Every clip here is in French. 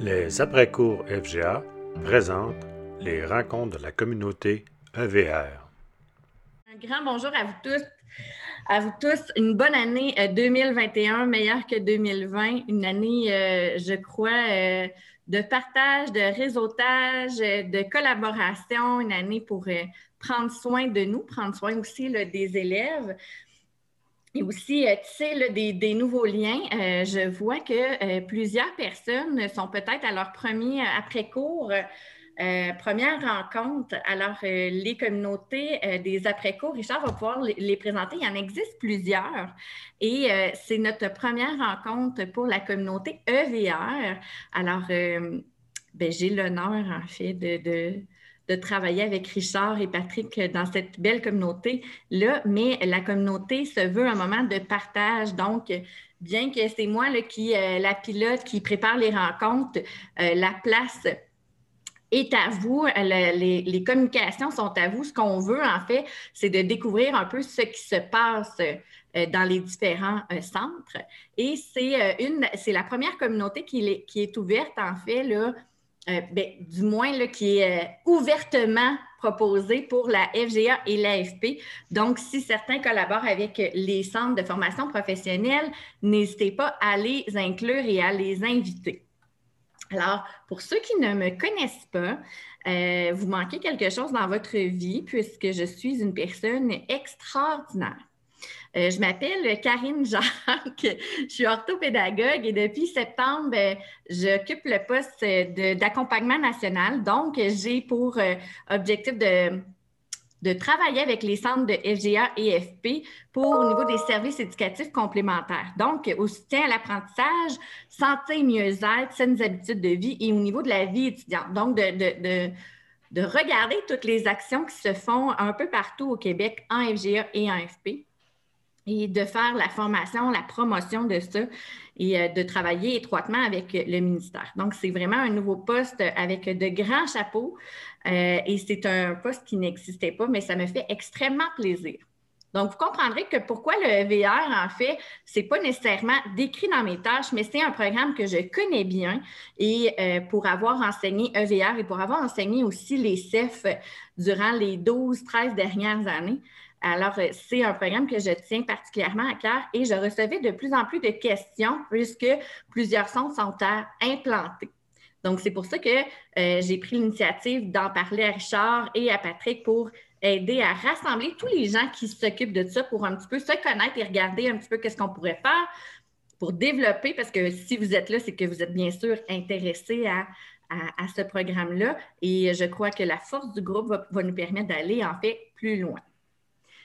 Les après-cours FGA présentent les rencontres de la communauté EVR. Un grand bonjour à vous tous. À vous tous, une bonne année 2021, euh, meilleure que 2020. Une année, euh, je crois, euh, de partage, de réseautage, de collaboration, une année pour prendre soin de nous, prendre soin aussi des élèves. Et aussi, euh, sais, des, nouveaux liens, euh, je vois que euh, plusieurs personnes sont peut-être à leur premier après-cours, première rencontre. Alors, les communautés des après-cours, Richard va pouvoir les, présenter. Il y en existe plusieurs. Et c'est notre première rencontre pour la communauté EVR. Alors, ben, j'ai l'honneur, en fait, de travailler avec Richard et Patrick dans cette belle communauté-là, mais la communauté se veut un moment de partage. Donc, bien que c'est moi là, qui, euh, la pilote qui prépare les rencontres, euh, la place est à vous, les, communications sont à vous. Ce qu'on veut, en fait, c'est de découvrir un peu ce qui se passe euh, dans les différents centres. Et c'est une, c'est la première communauté qui, qui est ouverte, en fait, là, euh, ben, du moins là, qui est euh, ouvertement proposé pour la FGA et l'AFP. Donc, si certains collaborent avec les centres de formation professionnelle, n'hésitez pas à les inclure et à les inviter. Alors, pour ceux qui ne me connaissent pas, euh, vous manquez quelque chose dans votre vie puisque je suis une personne extraordinaire. Euh, je m'appelle Karine Jacques, je suis orthopédagogue et depuis septembre, euh, j'occupe le poste d'accompagnement national. Donc, j'ai pour euh, objectif de, travailler avec les centres de FGA et FP pour au niveau des services éducatifs complémentaires. Donc, au soutien à l'apprentissage, santé, mieux-être, saines habitudes de vie et au niveau de la vie étudiante. Donc, de, de regarder toutes les actions qui se font un peu partout au Québec en FGA et en FP et de faire la formation, la promotion de ça et euh, de travailler étroitement avec le ministère. Donc, c'est vraiment un nouveau poste avec de grands chapeaux euh, et c'est un poste qui n'existait pas, mais ça me fait extrêmement plaisir. Donc, vous comprendrez que pourquoi le VR, en fait, ce n'est pas nécessairement décrit dans mes tâches, mais c'est un programme que je connais bien. Et euh, pour avoir enseigné EVR et pour avoir enseigné aussi les CEF durant les 12, 13 dernières années, alors, euh, c'est un programme que je tiens particulièrement à cœur et je recevais de plus en plus de questions puisque plusieurs centres sont à implanter. Donc, c'est pour ça que euh, j'ai pris l'initiative d'en parler à Richard et à Patrick pour aider à rassembler tous les gens qui s'occupent de ça pour un petit peu se connaître et regarder un petit peu qu'est-ce qu'on pourrait faire pour développer, parce que si vous êtes là, c'est que vous êtes bien sûr intéressé à, ce programme-là. Et je crois que la force du groupe va nous permettre d'aller en fait plus loin.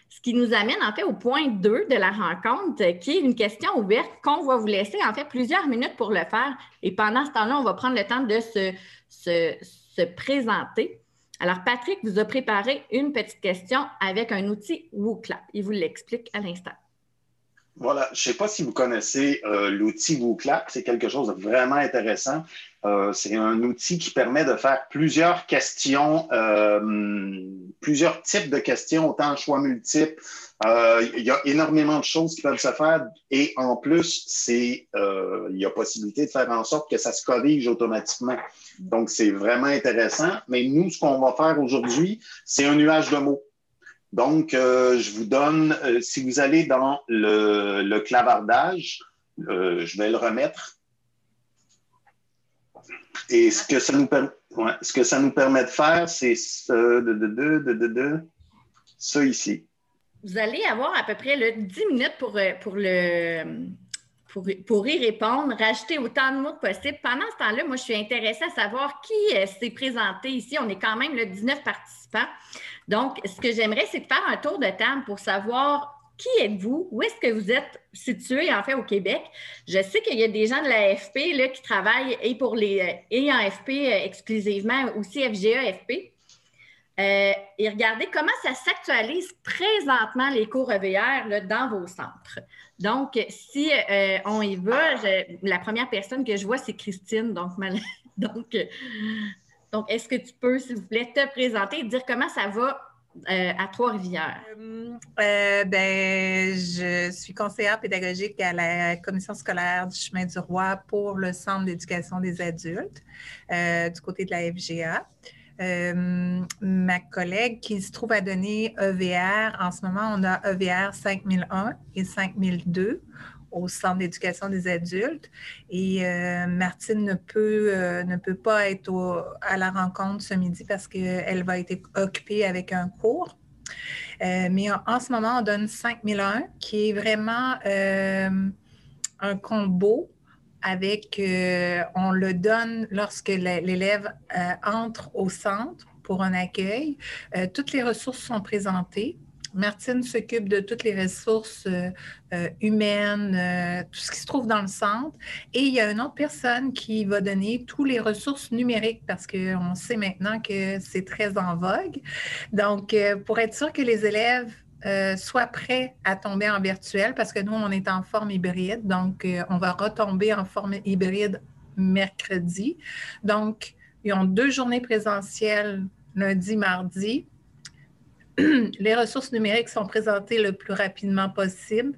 Ce qui nous amène en fait au point 2 de la rencontre, qui est une question ouverte qu'on va vous laisser en fait plusieurs minutes pour le faire. Et pendant ce temps-là, on va prendre le temps de se, se, présenter. Alors, Patrick vous a préparé une petite question avec un outil WooClap. Il vous l'explique à l'instant. Voilà, je ne sais pas si vous connaissez euh, l'outil WooClap, c'est quelque chose de vraiment intéressant. Euh, c'est un outil qui permet de faire plusieurs questions, euh, plusieurs types de questions, autant choix multiples. il y a énormément de choses qui peuvent se faire et en plus, c'est, il y a possibilité de faire en sorte que ça se corrige automatiquement. Donc, c'est vraiment intéressant. Mais nous, ce qu'on va faire aujourd'hui, c'est un nuage de mots. Donc, euh, je vous donne, euh, si vous allez dans le, clavardage, euh, je vais le remettre. Et ce que ça nous, permet de faire, c'est ce, ça ici. Vous allez avoir à peu près le 10 minutes pour, pour le, pour, y répondre, rajouter autant de mots que possible. Pendant ce temps-là, moi, je suis intéressée à savoir qui euh, s'est présenté ici. On est quand même le 19 participants. Donc, ce que j'aimerais, c'est de faire un tour de table pour savoir qui êtes-vous? Où est-ce que vous êtes situé, en fait, au Québec? Je sais qu'il y a des gens de la FP là, qui travaillent et pour les euh, et en FP euh, exclusivement, aussi FGA, FP. et regardez comment ça s'actualise présentement les cours EVR dans vos centres. Donc, si euh, on y va, la première personne que je vois, c'est Christine. Donc, donc, euh, donc est-ce que tu peux, s'il vous plaît, te présenter et dire comment ça va à Trois-Rivières? ben, je suis conseillère pédagogique à la commission scolaire du chemin du roi pour le Centre d'éducation des adultes du côté de la FGA. Euh, ma collègue qui se trouve à donner EVR, en ce moment, on a EVR 5001 et 5002 au Centre d'éducation des adultes. Et euh, Martine ne peut, euh, ne peut pas être à la rencontre ce midi parce qu'elle va être occupée avec un cours. mais en, ce moment, on donne 5001 qui est vraiment un combo avec, euh, on le donne lorsque l'élève euh, entre au centre pour un accueil. Euh, toutes les ressources sont présentées. Martine s'occupe de toutes les ressources humaines, tout ce qui se trouve dans le centre. Et il y a une autre personne qui va donner toutes les ressources numériques parce qu'on sait maintenant que c'est très en vogue. Donc, pour être sûr que les élèves euh, soit prêt à tomber en virtuel parce que nous, on est en forme hybride. Donc, euh, on va retomber en forme hybride mercredi. Donc, ils ont deux journées présentielles lundi, mardi. Les ressources numériques sont présentées le plus rapidement possible.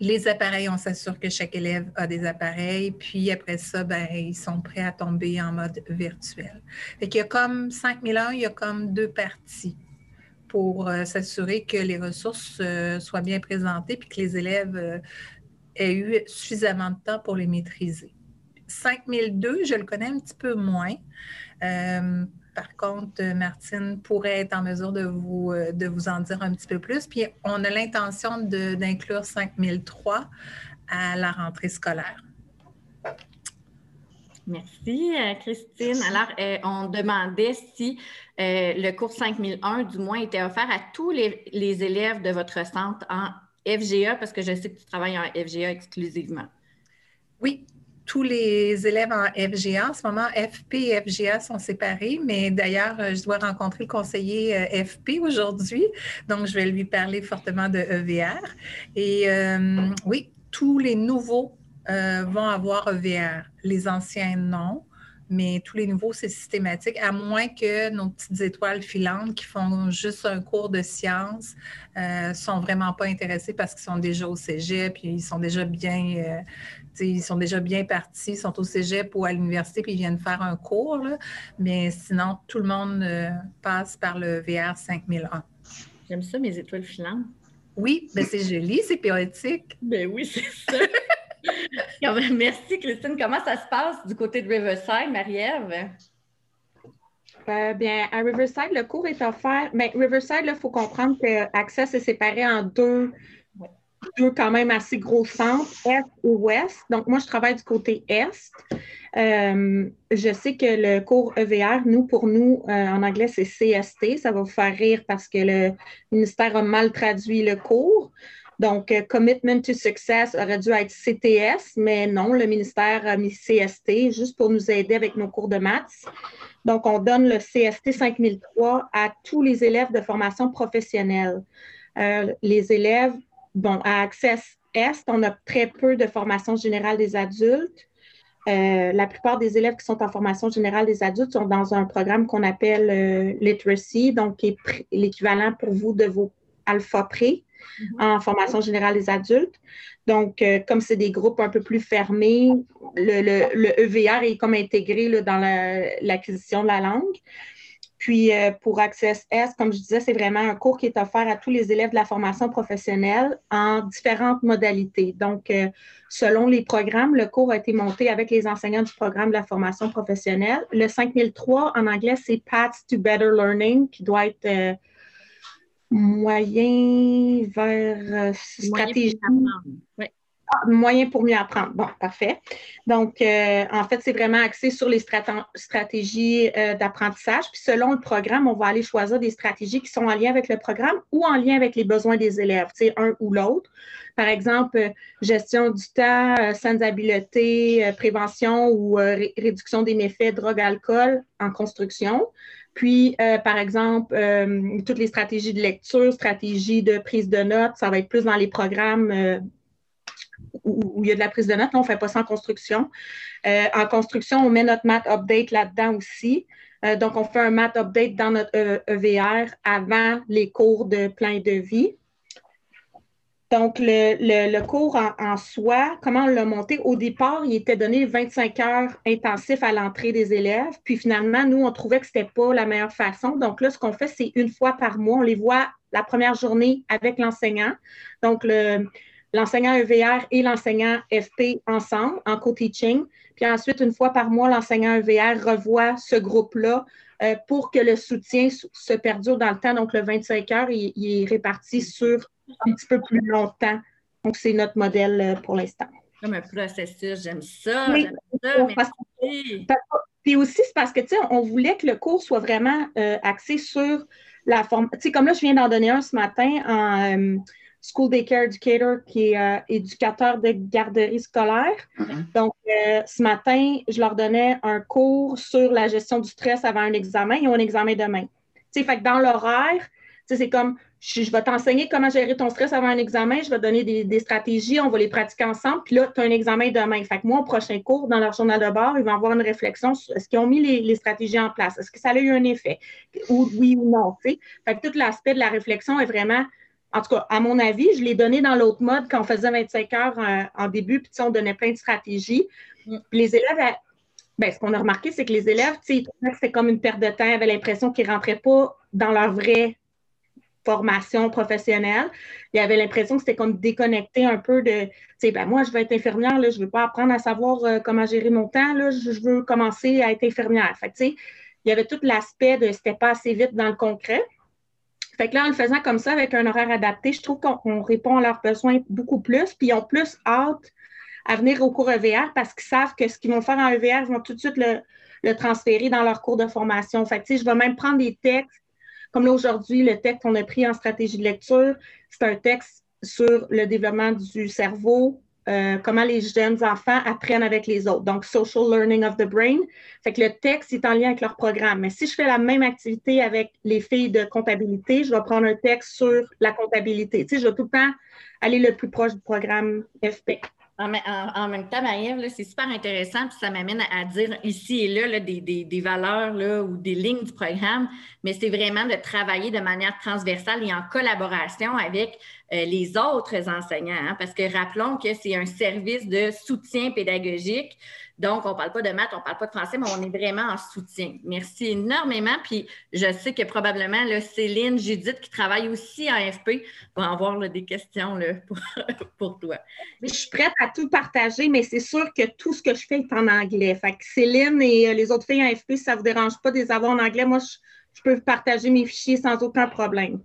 Les appareils, on s'assure que chaque élève a des appareils. Puis après ça, ben, ils sont prêts à tomber en mode virtuel. Fait qu'il y a comme 5001, il y a comme deux parties pour euh, s'assurer que les ressources euh, soient bien présentées et que les élèves euh, aient eu suffisamment de temps pour les maîtriser. 5002, je le connais un petit peu moins. par contre, Martine pourrait être en mesure de vous, de vous en dire un petit peu plus. Puis, on a l'intention d'inclure 5003 à la rentrée scolaire. Merci, Christine. Alors, on demandait si euh, le cours 5001, du moins, était offert à tous les, élèves de votre centre en FGA, parce que je sais que tu travailles en FGA exclusivement. Oui, tous les élèves en FGA. En ce moment, FP et FGA sont séparés, mais d'ailleurs, je dois rencontrer le conseiller euh, FP aujourd'hui, donc je vais lui parler fortement de EVR. Et euh, oui, tous les nouveaux vont avoir EVR, les anciens non mais tous les nouveaux, c'est systématique, à moins que nos petites étoiles filantes qui font juste un cours de sciences ne euh, sont vraiment pas intéressés parce qu'ils sont déjà au cégep, puis ils sont déjà bien, euh, ils sont déjà bien partis, ils sont au cégep ou à l'université, puis ils viennent faire un cours. Mais sinon, tout le monde euh, passe par le VR 5001. J'aime ça, mes étoiles filantes. Oui, mais c'est joli, c'est poétique. Ben oui, c'est ça. Merci, Christine. Comment ça se passe du côté de Riverside, Marie-Ève? Euh, bien, à Riverside, le cours est offert. Mais ben, Riverside, il faut comprendre que Access est séparé en deux, deux quand même assez gros centres, Est et Ouest. Donc, moi, je travaille du côté Est. Euh, je sais que le cours EVR, nous, pour nous, euh, en anglais, c'est CST. Ça va vous faire rire parce que le ministère a mal traduit le cours. Donc, euh, Commitment to Success aurait dû être CTS, mais non, le ministère a mis CST juste pour nous aider avec nos cours de maths. Donc, on donne le CST 5003 à tous les élèves de formation professionnelle. Euh, les élèves, bon, à Access Est, on a très peu de formation générale des adultes. Euh, la plupart des élèves qui sont en formation générale des adultes sont dans un programme qu'on appelle Literacy, donc qui est l'équivalent pour vous de vos Alpha Pré. Mhm. en formation générale des adultes. Donc, euh, comme c'est des groupes un peu plus fermés, le, EVR e est comme intégré dans l'acquisition de la langue. Puis, euh, pour Access S, comme je disais, c'est vraiment un cours qui est offert à tous les élèves de la formation professionnelle en différentes modalités. Donc, euh, selon les programmes, le cours a été monté avec les enseignants du programme de la formation professionnelle. Le 5003, en anglais, c'est Paths to Better Learning, qui doit être moyen vers euh, stratégie. Ah, moyen pour mieux apprendre. Bon, parfait. Donc, euh, en fait, c'est vraiment axé sur les stratégies euh, d'apprentissage. Puis, selon le programme, on va aller choisir des stratégies qui sont en lien avec le programme ou en lien avec les besoins des élèves, tu sais, un ou l'autre. Par exemple, gestion du temps, sans habileté, prévention ou réduction des méfaits drogue-alcool en construction. Puis, euh, par exemple, euh, toutes les stratégies de lecture, stratégies de prise de notes, ça va être plus dans les programmes euh, où, il y a de la prise de notes. on ne fait pas ça en construction. Euh, en construction, on met notre math update là-dedans aussi. Euh, donc, on fait un math update dans notre EVR e avant les cours de plein de vie. Donc, le, cours en, soi, comment on l'a monté? Au départ, il était donné 25 heures intensifs à l'entrée des élèves. Puis finalement, nous, on trouvait que ce n'était pas la meilleure façon. Donc là, ce qu'on fait, c'est une fois par mois. On les voit la première journée avec l'enseignant. Donc, l'enseignant EVR et l'enseignant FP ensemble en co-teaching. Puis ensuite, une fois par mois, l'enseignant EVR revoit ce groupe-là euh, pour que le soutien se perdure dans le temps. Donc, le 25 heures, il, est réparti sur un petit peu plus longtemps. Donc, c'est notre modèle euh, pour l'instant. Comme un processus, j'aime ça. Oui, ça puis aussi, c'est parce que, tu sais, on voulait que le cours soit vraiment euh, axé sur la forme. Tu sais, comme là, je viens d'en donner un ce matin en School Daycare Educator, qui est euh, éducateur de garderie scolaire. Mm-hmm. Donc, euh, ce matin, je leur donnais un cours sur la gestion du stress avant un examen. Ils ont un examen demain. Tu sais, fait que dans l'horaire, c'est comme je, vais t'enseigner comment gérer ton stress avant un examen, je vais donner des, stratégies, on va les pratiquer ensemble, puis là, tu as un examen demain. Fait que moi, au prochain cours, dans leur journal de bord, ils vont avoir une réflexion sur est-ce qu'ils ont mis les, stratégies en place? Est-ce que ça a eu un effet? Ou oui ou non, tu sais. Fait que tout l'aspect de la réflexion est vraiment en tout cas, à mon avis, je l'ai donné dans l'autre mode quand on faisait 25 heures euh, en, début, puis on donnait plein de stratégies. Mm. Puis les élèves, ben, ce qu'on a remarqué, c'est que les élèves, ils trouvaient que c'était comme une perte de temps, ils avaient l'impression qu'ils ne rentraient pas dans leur vraie formation professionnelle. Ils avaient l'impression que c'était comme déconnecté un peu de, tu sais, ben moi, je veux être infirmière, là, je ne veux pas apprendre à savoir euh, comment gérer mon temps, là, je, veux commencer à être infirmière. Fait tu sais, il y avait tout l'aspect de c'était pas assez vite dans le concret. Fait que là, en le faisant comme ça, avec un horaire adapté, je trouve qu'on répond à leurs besoins beaucoup plus, puis ils ont plus hâte à venir au cours EVR parce qu'ils savent que ce qu'ils vont faire en EVR, ils vont tout de suite le, transférer dans leur cours de formation. Fait que, je vais même prendre des textes, comme là aujourd'hui, le texte qu'on a pris en stratégie de lecture, c'est un texte sur le développement du cerveau, euh, comment les jeunes enfants apprennent avec les autres. Donc, Social Learning of the Brain. Fait que le texte est en lien avec leur programme. Mais si je fais la même activité avec les filles de comptabilité, je vais prendre un texte sur la comptabilité. Tu sais, je vais tout le temps aller le plus proche du programme FP. En, même temps, Maëve, c'est super intéressant, puis ça m'amène à, dire ici et là, des, valeurs là, ou des lignes du programme, mais c'est vraiment de travailler de manière transversale et en collaboration avec les autres enseignants, hein, parce que rappelons que c'est un service de soutien pédagogique. Donc, on ne parle pas de maths, on ne parle pas de français, mais on est vraiment en soutien. Merci énormément. Puis, je sais que probablement Céline, Judith, qui travaille aussi en FP, vont avoir des questions pour, toi. Je suis prête à tout partager, mais c'est sûr que tout ce que je fais est en anglais. Fait que Céline et euh, les autres filles en FP, si ça ne vous dérange pas de les avoir en anglais, moi, je peux partager mes fichiers sans aucun problème.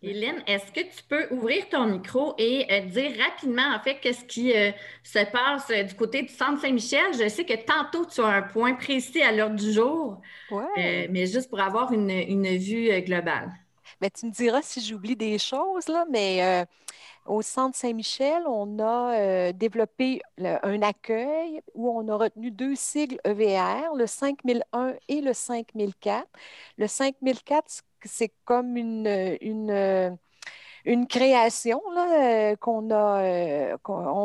Hélène, est-ce que tu peux ouvrir ton micro et euh, dire rapidement, en fait, qu'est-ce qui euh, se passe euh, du côté du Centre Saint-Michel? Je sais que tantôt, tu as un point précis à l'heure du jour, mais juste pour avoir une, vue globale. Mais tu me diras si j'oublie des choses, là, mais au Centre Saint-Michel, on a développé un accueil où on a retenu deux sigles EVR, le 5001 et le 5004. Le 5004, c'est comme une, création euh, qu'on a, euh,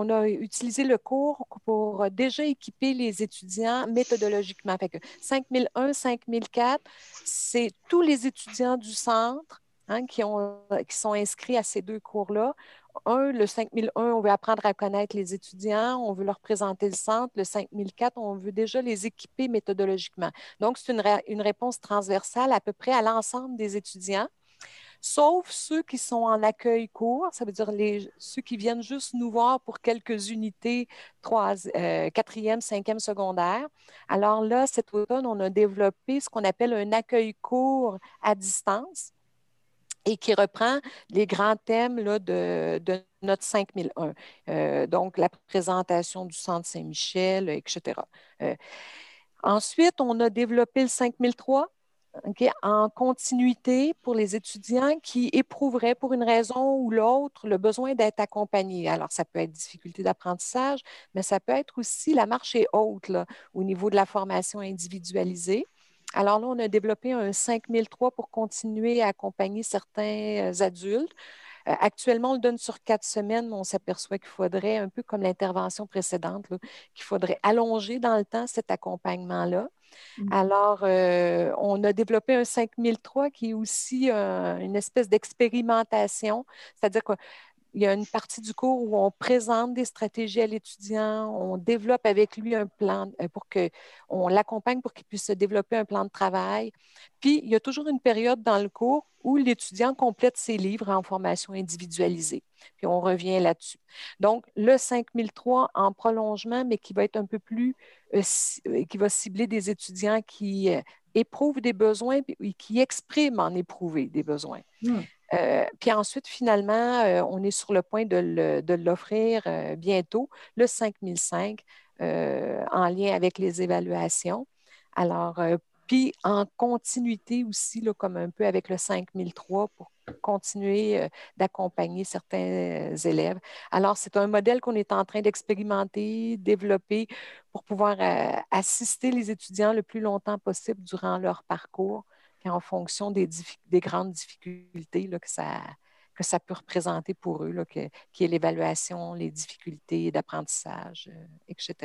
a utilisé le cours pour déjà équiper les étudiants méthodologiquement. Fait que 5001, 5004, c'est tous les étudiants du centre hein, qui sont inscrits à ces deux cours-là le 5001, on veut apprendre à connaître les étudiants, on veut leur présenter le centre. Le 5004, on veut déjà les équiper méthodologiquement. Donc, c'est une, réponse transversale à peu près à l'ensemble des étudiants, sauf ceux qui sont en accueil court, ça veut dire ceux qui viennent juste nous voir pour quelques unités, euh, quatrième, cinquième secondaire. Alors là, cet automne, on a développé ce qu'on appelle un accueil court à distance et qui reprend les grands thèmes de, notre 5001. Euh, donc, la présentation du Centre Saint-Michel, etc. Euh, ensuite, on a développé le 5003 en continuité pour les étudiants qui éprouveraient pour une raison ou l'autre le besoin d'être accompagnés. Alors, ça peut être difficulté d'apprentissage, mais ça peut être aussi la marche est haute au niveau de la formation individualisée. Alors là, on a développé un 5003 pour continuer à accompagner certains euh, adultes. actuellement, on le donne sur quatre semaines, mais on s'aperçoit qu'il faudrait, un peu comme l'intervention précédente, qu'il faudrait allonger dans le temps cet accompagnement-là. Mmh. Alors, on a développé un 5003 qui est aussi une espèce d'expérimentation, c'est-à-dire que il y a une partie du cours où on présente des stratégies à l'étudiant, on développe avec lui un plan euh, pour que on l'accompagne pour qu'il puisse se développer un plan de travail. Puis il y a toujours une période dans le cours où l'étudiant complète ses livres en formation individualisée. Puis on revient là-dessus. Donc le 5003 en prolongement, mais qui va être un peu plus, euh, euh, qui va cibler des étudiants qui éprouvent des besoins et qui expriment en éprouver des besoins. Hmm. Euh, puis ensuite, finalement, euh, on est sur le point de l'offrir euh, bientôt, le 5005, en lien avec les évaluations. Alors, puis en continuité aussi, là, comme un peu avec le 5003 pour continuer d'accompagner certains élèves. Alors, c'est un modèle qu'on est en train d'expérimenter, développer pour pouvoir assister les étudiants le plus longtemps possible durant leur parcours en fonction des, grandes difficultés que, ça, que ça peut représenter pour eux, là, qui est l'évaluation, les difficultés d'apprentissage, euh, etc.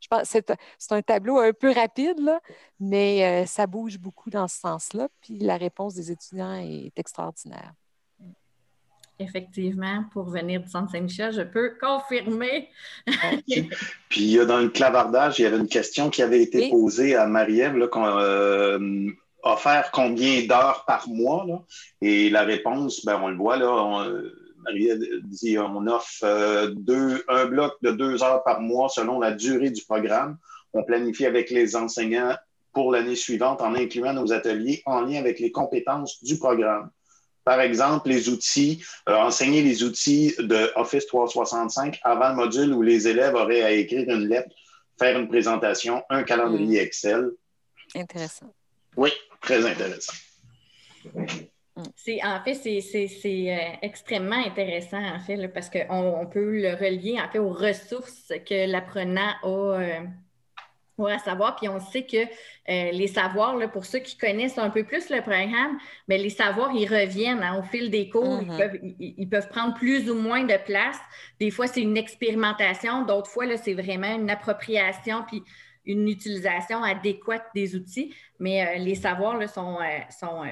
Je pense que c'est un tableau un peu rapide, là, mais euh, ça bouge beaucoup dans ce sens-là, puis la réponse des étudiants est extraordinaire. Effectivement, pour venir du Centre Saint-Michel, je peux confirmer. puis dans le clavardage, il y avait une question qui avait été posée à Marie-Ève, euh, offert combien d'heures par mois? Et la réponse, ben, on le voit, là, on, Marie dit on offre euh, deux, un bloc de deux heures par mois selon la durée du programme. On planifie avec les enseignants pour l'année suivante en incluant nos ateliers en lien avec les compétences du programme. Par exemple, les outils, euh, enseigner les outils de Office 365 avant le module où les élèves auraient à écrire une lettre, faire une présentation, un calendrier mm. Excel. Intéressant. Oui, très intéressant. C'est, en fait, c'est, euh, extrêmement intéressant, en fait, parce qu'on on peut le relier, en fait, aux ressources que l'apprenant a, euh, à savoir. Puis on sait que euh, les savoirs, là, pour ceux qui connaissent un peu plus le programme, mais les savoirs, ils reviennent hein, au fil des cours. ils, mm-hmm. peuvent, ils, peuvent, prendre plus ou moins de place. Des fois, c'est une expérimentation. D'autres fois, là, c'est vraiment une appropriation. Puis une utilisation adéquate des outils, mais euh, les savoirs sont, euh, sont, euh,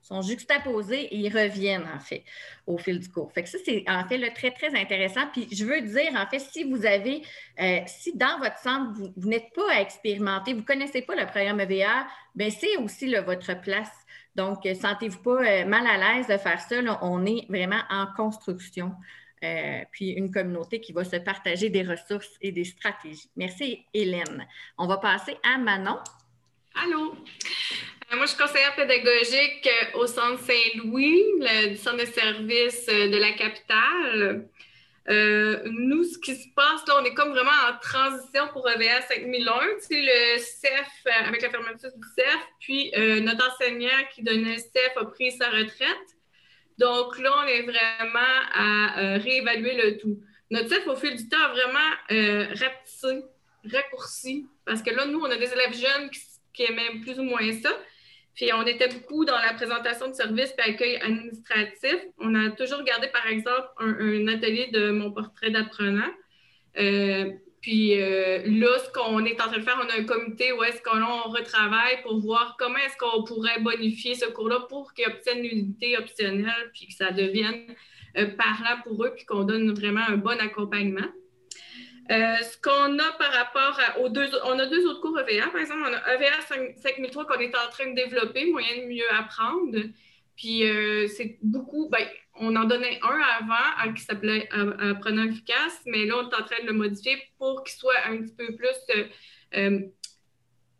sont, juxtaposés et ils reviennent, en fait, au fil du cours. Fait que ça, c'est en fait le très, très intéressant. Puis je veux dire, en fait, si vous avez, si dans votre centre, vous, n'êtes pas à expérimenter, vous ne connaissez pas le programme EVR, bien, c'est aussi votre place. Donc, sentez-vous pas mal à l'aise de faire ça. on est vraiment en construction. Euh, puis une communauté qui va se partager des ressources et des stratégies. Merci, Hélène. On va passer à Manon. Allô? Euh, moi, je suis conseillère pédagogique euh, au Centre Saint-Louis, le centre de services de la capitale. nous, ce qui se passe, là, on est comme vraiment en transition pour EVA 5001. C'est le CEF, avec la fermeture du CEF, puis notre enseignant qui donnait le CEF a pris sa retraite. Donc là, on est vraiment à euh, réévaluer le tout. Notre CEF, au fil du temps, a vraiment euh, rapetissé, raccourci, parce que là, nous, on a des élèves jeunes qui, aimaient plus ou moins ça. Puis on était beaucoup dans la présentation de services et accueil administratif. On a toujours gardé, par exemple, un, atelier de mon portrait d'apprenant. Euh, puis euh, là, ce qu'on est en train de faire, on a un comité où est-ce qu'on retravaille pour voir comment est-ce qu'on pourrait bonifier ce cours-là pour qu'ils obtiennent une unité optionnelle, puis que ça devienne euh, parlant pour eux, puis qu'on donne vraiment un bon accompagnement. Euh, ce qu'on a par rapport aux deux, on a deux autres cours EVA. Par exemple, on a EVA 5003 qu'on est en train de développer, moyen de mieux apprendre. Puis c'est beaucoup, ben, on en donnait un avant euh, qui s'appelait euh, Apprenant efficace, mais là, on est en train de le modifier pour qu'il soit un petit peu plus euh,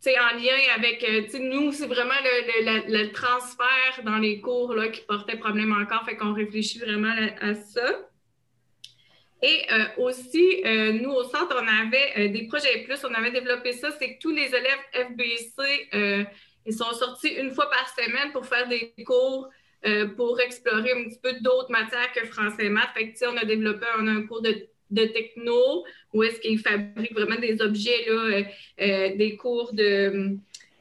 en lien avec. nous, c'est vraiment le, transfert dans les cours là, qui portait problème encore, fait qu'on réfléchit vraiment à, ça. Et aussi, nous, au centre, on avait des projets plus, on avait développé ça, c'est que tous les élèves FBC, ils sont sortis une fois par semaine pour faire des cours euh, pour explorer un petit peu d'autres matières que français et maths. Fait on a développé un cours de, techno où est-ce qu'ils fabriquent vraiment des objets, là, euh, euh, des cours de...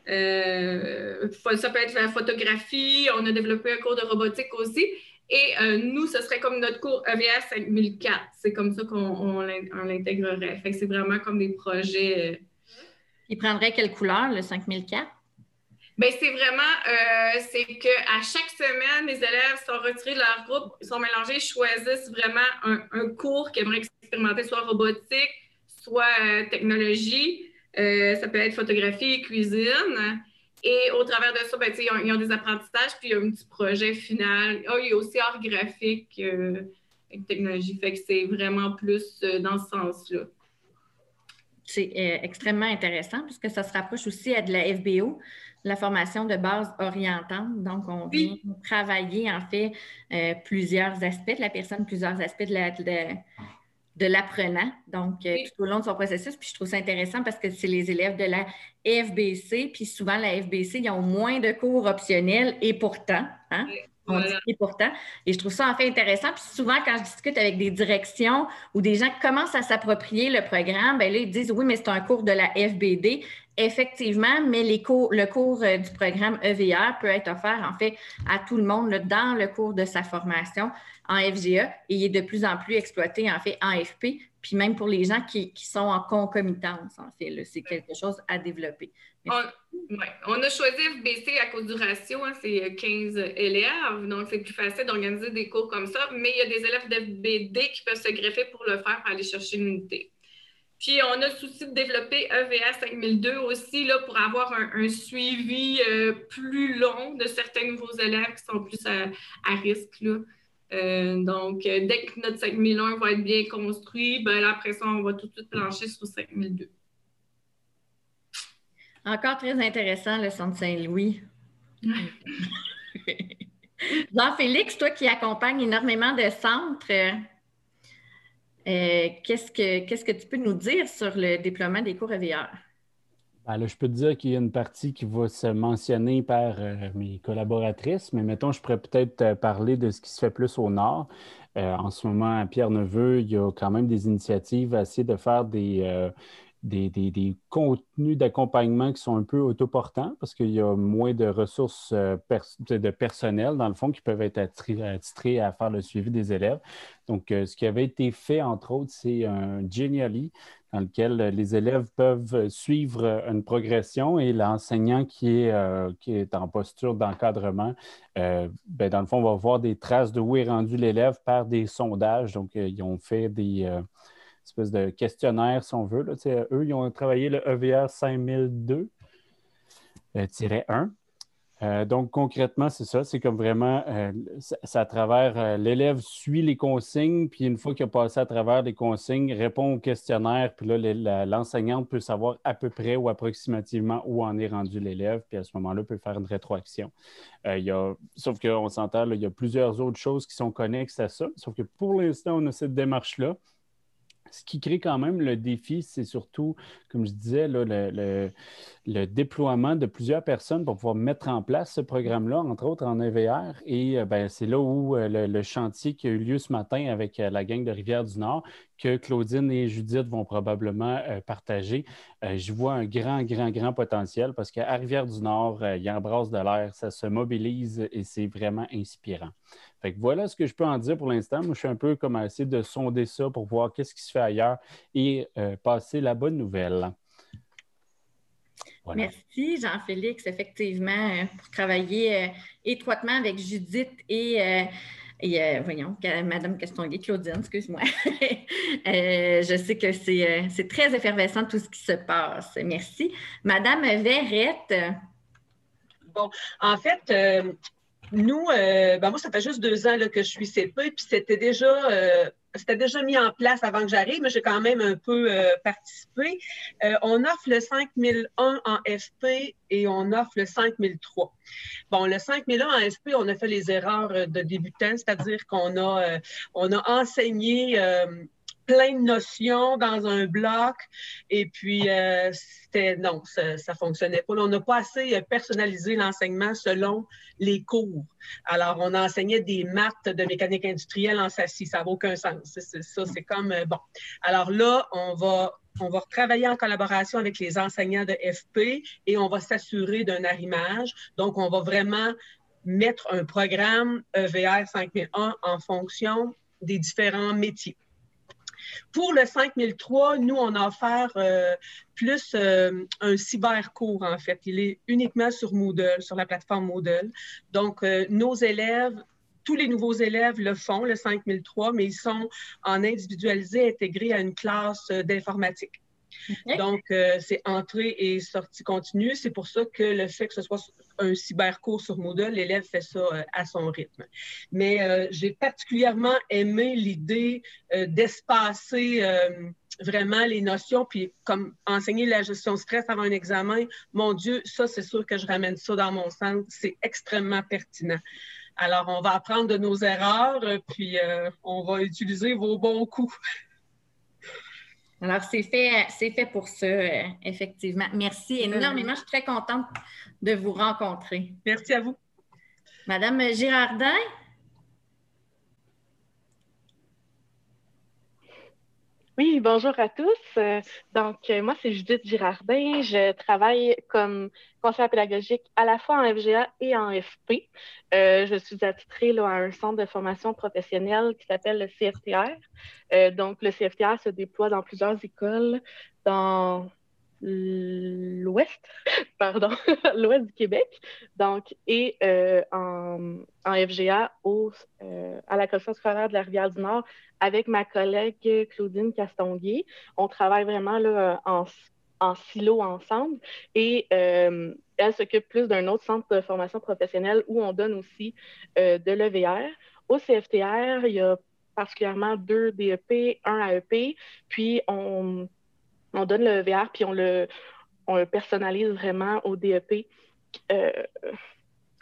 ça peut être la photographie, on a développé un cours de robotique aussi. Et nous, ce serait comme notre cours EVS 5004. C'est comme ça qu'on l'intégrerait. Fait que c'est vraiment comme des projets. Il prendrait quelle couleur, le 5004? Bien, c'est vraiment, euh, c'est qu'à chaque semaine, les élèves sont retirés de leur groupe, sont mélangés, choisissent vraiment un, cours qu'ils aimeraient expérimenter, soit robotique, soit technologie. ça peut être photographie, cuisine. Et au travers de ça, ben, ils, ont, des apprentissages, puis il y a un petit projet final. Oh, il y a aussi art graphique euh, avec technologie. Fait que c'est vraiment plus euh, dans ce sens-là. C'est euh, extrêmement intéressant puisque ça se rapproche aussi à de la FBO, la formation de base orientante. Donc, on vient travailler en fait plusieurs aspects de la personne, plusieurs aspects de la, de, de l'apprenant, donc euh, tout au long de son processus. Puis je trouve ça intéressant parce que c'est les élèves de la FBC, puis souvent la FBC, ils ont moins de cours optionnels et pourtant, hein, on dit et pourtant. Et je trouve ça en fait intéressant. Puis souvent, quand je discute avec des directions ou des gens qui commencent à s'approprier le programme, bien là, ils disent oui, mais c'est un cours de la FBD. Effectivement, mais le cours euh, du programme EVR peut être offert en fait à tout le monde dans le cours de sa formation en FGA et il est de plus en plus exploité en fait en FP, puis même pour les gens qui, sont en concomitance. C'est quelque chose à développer. On, a choisi FBC à cause du ratio, hein, c'est 15 élèves, donc c'est plus facile d'organiser des cours comme ça, mais il y a des élèves d'FBD qui peuvent se greffer pour le faire pour aller chercher une unité. Puis, on a souci de développer EVA 5002 aussi là, pour avoir un, suivi euh, plus long de certains nouveaux élèves qui sont plus à, risque. Là. Euh, donc, euh, dès que notre 5001 va être bien construit, ben, après ça, on va tout de suite plancher sur 5002. Encore très intéressant, le centre Saint-Louis. Jean-Félix, toi qui accompagnes énormément de centres, euh, qu'est-ce, que, qu'est-ce que tu peux nous dire sur le déploiement des cours EVR? Ben je peux te dire qu'il y a une partie qui va se mentionner par euh, mes collaboratrices, mais mettons, je pourrais peut-être euh, parler de ce qui se fait plus au nord. en ce moment, à Pierre-Neveu, il y a quand même des initiatives à essayer de faire des, des, contenus d'accompagnement qui sont un peu autoportants parce qu'il y a moins de ressources euh, de personnel, dans le fond, qui peuvent être attitrés, à faire le suivi des élèves. Donc, euh, ce qui avait été fait, entre autres, c'est un Genially dans lequel les élèves peuvent suivre une progression et l'enseignant qui, est euh, qui est en posture d'encadrement, ben, dans le fond, va voir des traces de où est rendu l'élève par des sondages. Donc, ils ont fait des espèce de questionnaire, si on veut. Là. Eux, ils ont travaillé le EVR 5002-1. Euh, euh, donc, concrètement, c'est ça. C'est comme vraiment, euh, c'est à travers, l'élève suit les consignes, puis une fois qu'il a passé à travers les consignes, répond au questionnaire, puis là, l'enseignante peut savoir à peu près ou approximativement où en est rendu l'élève, puis à ce moment-là, peut faire une rétroaction. il y a, sauf qu'on s'entend, il y a plusieurs autres choses qui sont connexes à ça, sauf que pour l'instant, on a cette démarche-là. Ce qui crée quand même le défi, c'est surtout, comme je disais, le, déploiement de plusieurs personnes pour pouvoir mettre en place ce programme-là, entre autres en EVR. Et euh, ben, c'est là où euh, le, chantier qui a eu lieu ce matin avec euh, la gang de Rivière-du-Nord, que Claudine et Judith vont probablement partager. je vois un grand, grand, grand potentiel parce qu'à Rivière-du-Nord, il y a un brasse de l'air, ça se mobilise et c'est vraiment inspirant voilà ce que je peux en dire pour l'instant. Moi, je suis un peu comme à essayer de sonder ça pour voir qu'est-ce qui se fait ailleurs et euh, passer la bonne nouvelle. Merci, Jean-Félix. Effectivement, euh, pour travailler euh, étroitement avec Judith et, voyons, Madame Castonguay, Claudine, excuse-moi. je sais que c'est très effervescent tout ce qui se passe. Merci. Madame Verrette. Bon, en fait, nous, euh, ben moi, ça fait juste deux ans là, que je suis CP, puis c'était déjà, euh, c'était déjà mis en place avant que j'arrive, mais j'ai quand même un peu euh, participé. on offre le 5001 en FP et on offre le 5003. Bon, le 5001 en FP, on a fait les erreurs de débutants, c'est-à-dire qu'on a, on a enseigné plein de notions dans un bloc. Et puis, euh, c'était non, ça ne fonctionnait pas. On n'a pas assez euh, personnalisé l'enseignement selon les cours. Alors, on enseignait des maths de mécanique industrielle en SASSI. Ça n'a aucun sens. ça, c'est comme, euh, bon. Alors là, on va on va travailler en collaboration avec les enseignants de FP et on va s'assurer d'un arrimage. Donc, on va vraiment mettre un programme EVR 5001 en fonction des différents métiers. Pour le 5003, nous, on a offert euh, plus euh, un cybercours, en fait. Il est uniquement sur Moodle, sur la plateforme Moodle. Donc, euh, nos élèves, tous les nouveaux élèves le font, le 5003, mais ils sont en individualisé intégrés à une classe d'informatique. Donc, euh, c'est entrée et sortie continue. C'est pour ça que le fait que ce soit un cybercours sur Moodle, l'élève fait ça euh, à son rythme. Mais euh, j'ai particulièrement aimé l'idée d'espacer vraiment les notions, puis comme enseigner la gestion de stress avant un examen, mon Dieu, ça, c'est sûr que je ramène ça dans mon centre. C'est extrêmement pertinent. Alors, on va apprendre de nos erreurs, puis on va utiliser vos bons coups. Alors, c'est fait, c'est fait pour ça, euh, effectivement. Merci énormément. Je suis très contente de vous rencontrer. Merci à vous. Madame Girardin? Oui, bonjour à tous. Euh, donc, euh, moi, c'est Judith Girardin. Je travaille comme conseillère pédagogique à la fois en FGA et en FP. Euh, je suis attitrée là, à un centre de formation professionnelle qui s'appelle le CFTR. Donc, le CFTR se déploie dans plusieurs écoles dans l'ouest, pardon, l'ouest du Québec, donc, et euh, en, en FGA au, euh, à la commission scolaire de la Rivière-du-Nord avec ma collègue Claudine Castonguay. On travaille vraiment là, en, en silo ensemble et euh, elle s'occupe plus d'un autre centre de formation professionnelle où on donne aussi de l'EVR. Au CFTR, il y a particulièrement deux DEP, un AEP, puis on, on donne le EVR, puis on le, on le personnalise vraiment au DEP euh,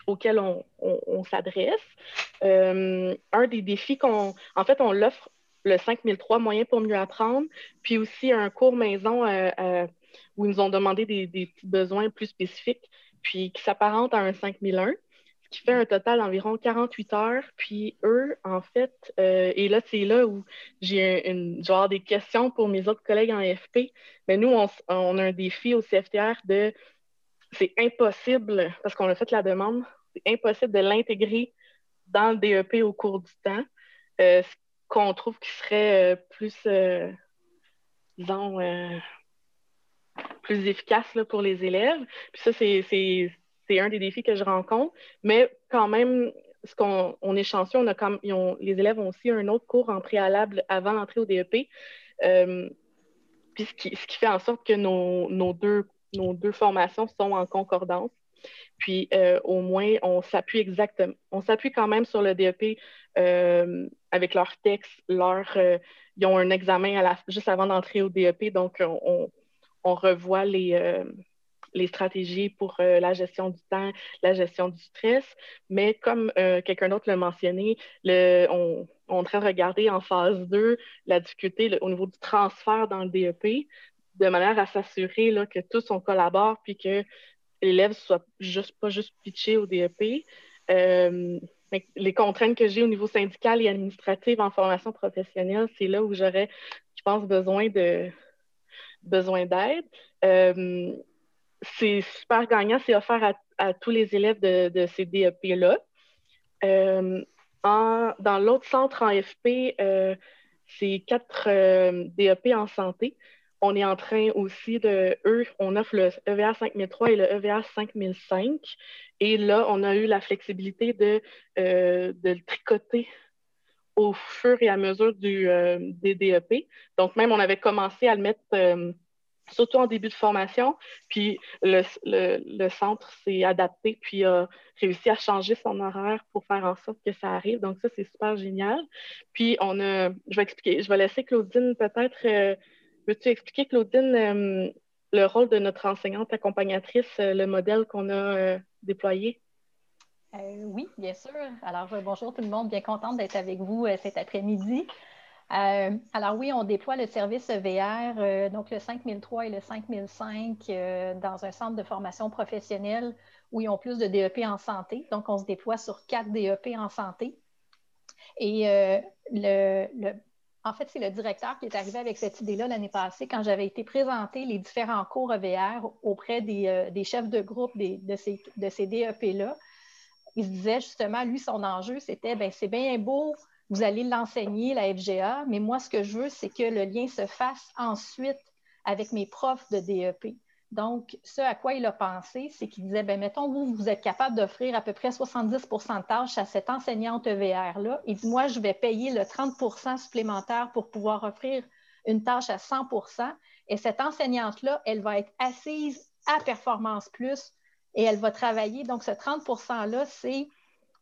auquel on, on- s'adresse. Euh, un des défis qu'on... En fait, on l'offre le 5003 moyens pour mieux apprendre, puis aussi un cours maison euh, où ils nous ont demandé des, des petits besoins plus spécifiques, puis qui s'apparente à un 5001 qui fait un total d'environ 48 heures. Puis eux, en fait, euh, et là, c'est là où j'ai un- une, des questions pour mes autres collègues en FP. Mais nous, on, on a un défi au CFTR de c'est impossible, parce qu'on a fait la demande, c'est impossible de l'intégrer dans le DEP au cours du temps. Euh, ce qu'on trouve qui serait euh, plus, disons, plus efficace là, pour les élèves. Puis ça, c'est- c'est un des défis que je rencontre. Mais quand même, ce qu'on on est chanceux, on a comme, les élèves ont aussi un autre cours en préalable avant l'entrée au DEP. Euh, puis ce qui, fait en sorte que nos, deux, formations sont en concordance. Puis euh, au moins, on s'appuie exactement, on s'appuie quand même sur le DEP euh, avec leurs textes, leur, ils ont un examen juste avant d'entrer au DEP, donc on, revoit les, les stratégies pour euh, la gestion du temps, la gestion du stress. Mais comme euh, quelqu'un d'autre l'a mentionné, on, on train de regarder en phase 2 la difficulté au niveau du transfert dans le DEP, de manière à s'assurer que tous on collabore puis que l'élève soit juste pas juste pitché au DEP. Euh, les contraintes que j'ai au niveau syndical et administratif en formation professionnelle, c'est là où j'aurais, je pense, besoin besoin d'aide. C'est super gagnant, c'est offert à, tous les élèves de, ces DEP-là. Euh, dans l'autre centre en FP, euh, c'est quatre euh, DEP en santé. On est en train aussi de, eux, on offre le EVA 5003 et le EVA 5005. Et là, on a eu la flexibilité de, de le tricoter au fur et à mesure du, des DEP. Donc, même, on avait commencé à le mettre surtout en début de formation. Puis, le, centre s'est adapté, puis a réussi à changer son horaire pour faire en sorte que ça arrive. Donc, ça, c'est super génial. Puis, on a, je vais expliquer, je vais laisser Claudine peut-être. euh, Veux-tu expliquer, Claudine, euh, le rôle de notre enseignante accompagnatrice, euh, le modèle qu'on a déployé? Oui, bien sûr. Alors, bonjour tout le monde, bien contente d'être avec vous cet après-midi. Euh, alors oui, on déploie le service EVR, euh, donc le 5003 et le 5005 euh, dans un centre de formation professionnelle où ils ont plus de DEP en santé. Donc, on se déploie sur quatre DEP en santé. Et le, en fait, c'est le directeur qui est arrivé avec cette idée-là l'année passée quand j'avais été présenter les différents cours EVR auprès des, chefs de groupe de ces, de ces DEP-là. il se disait justement, lui, son enjeu, c'était, ben c'est bien beau, vous allez l'enseigner, la FGA, mais moi, ce que je veux, c'est que le lien se fasse ensuite avec mes profs de DEP. Donc, ce à quoi il a pensé, c'est qu'il disait, ben mettons, vous, vous êtes capable d'offrir à peu près 70% de tâches à cette enseignante EVR-là. Il dit, moi, je vais payer le 30% supplémentaire pour pouvoir offrir une tâche à 100% et cette enseignante-là, elle va être assise à Performance Plus et elle va travailler. Donc, ce 30 %-là, c'est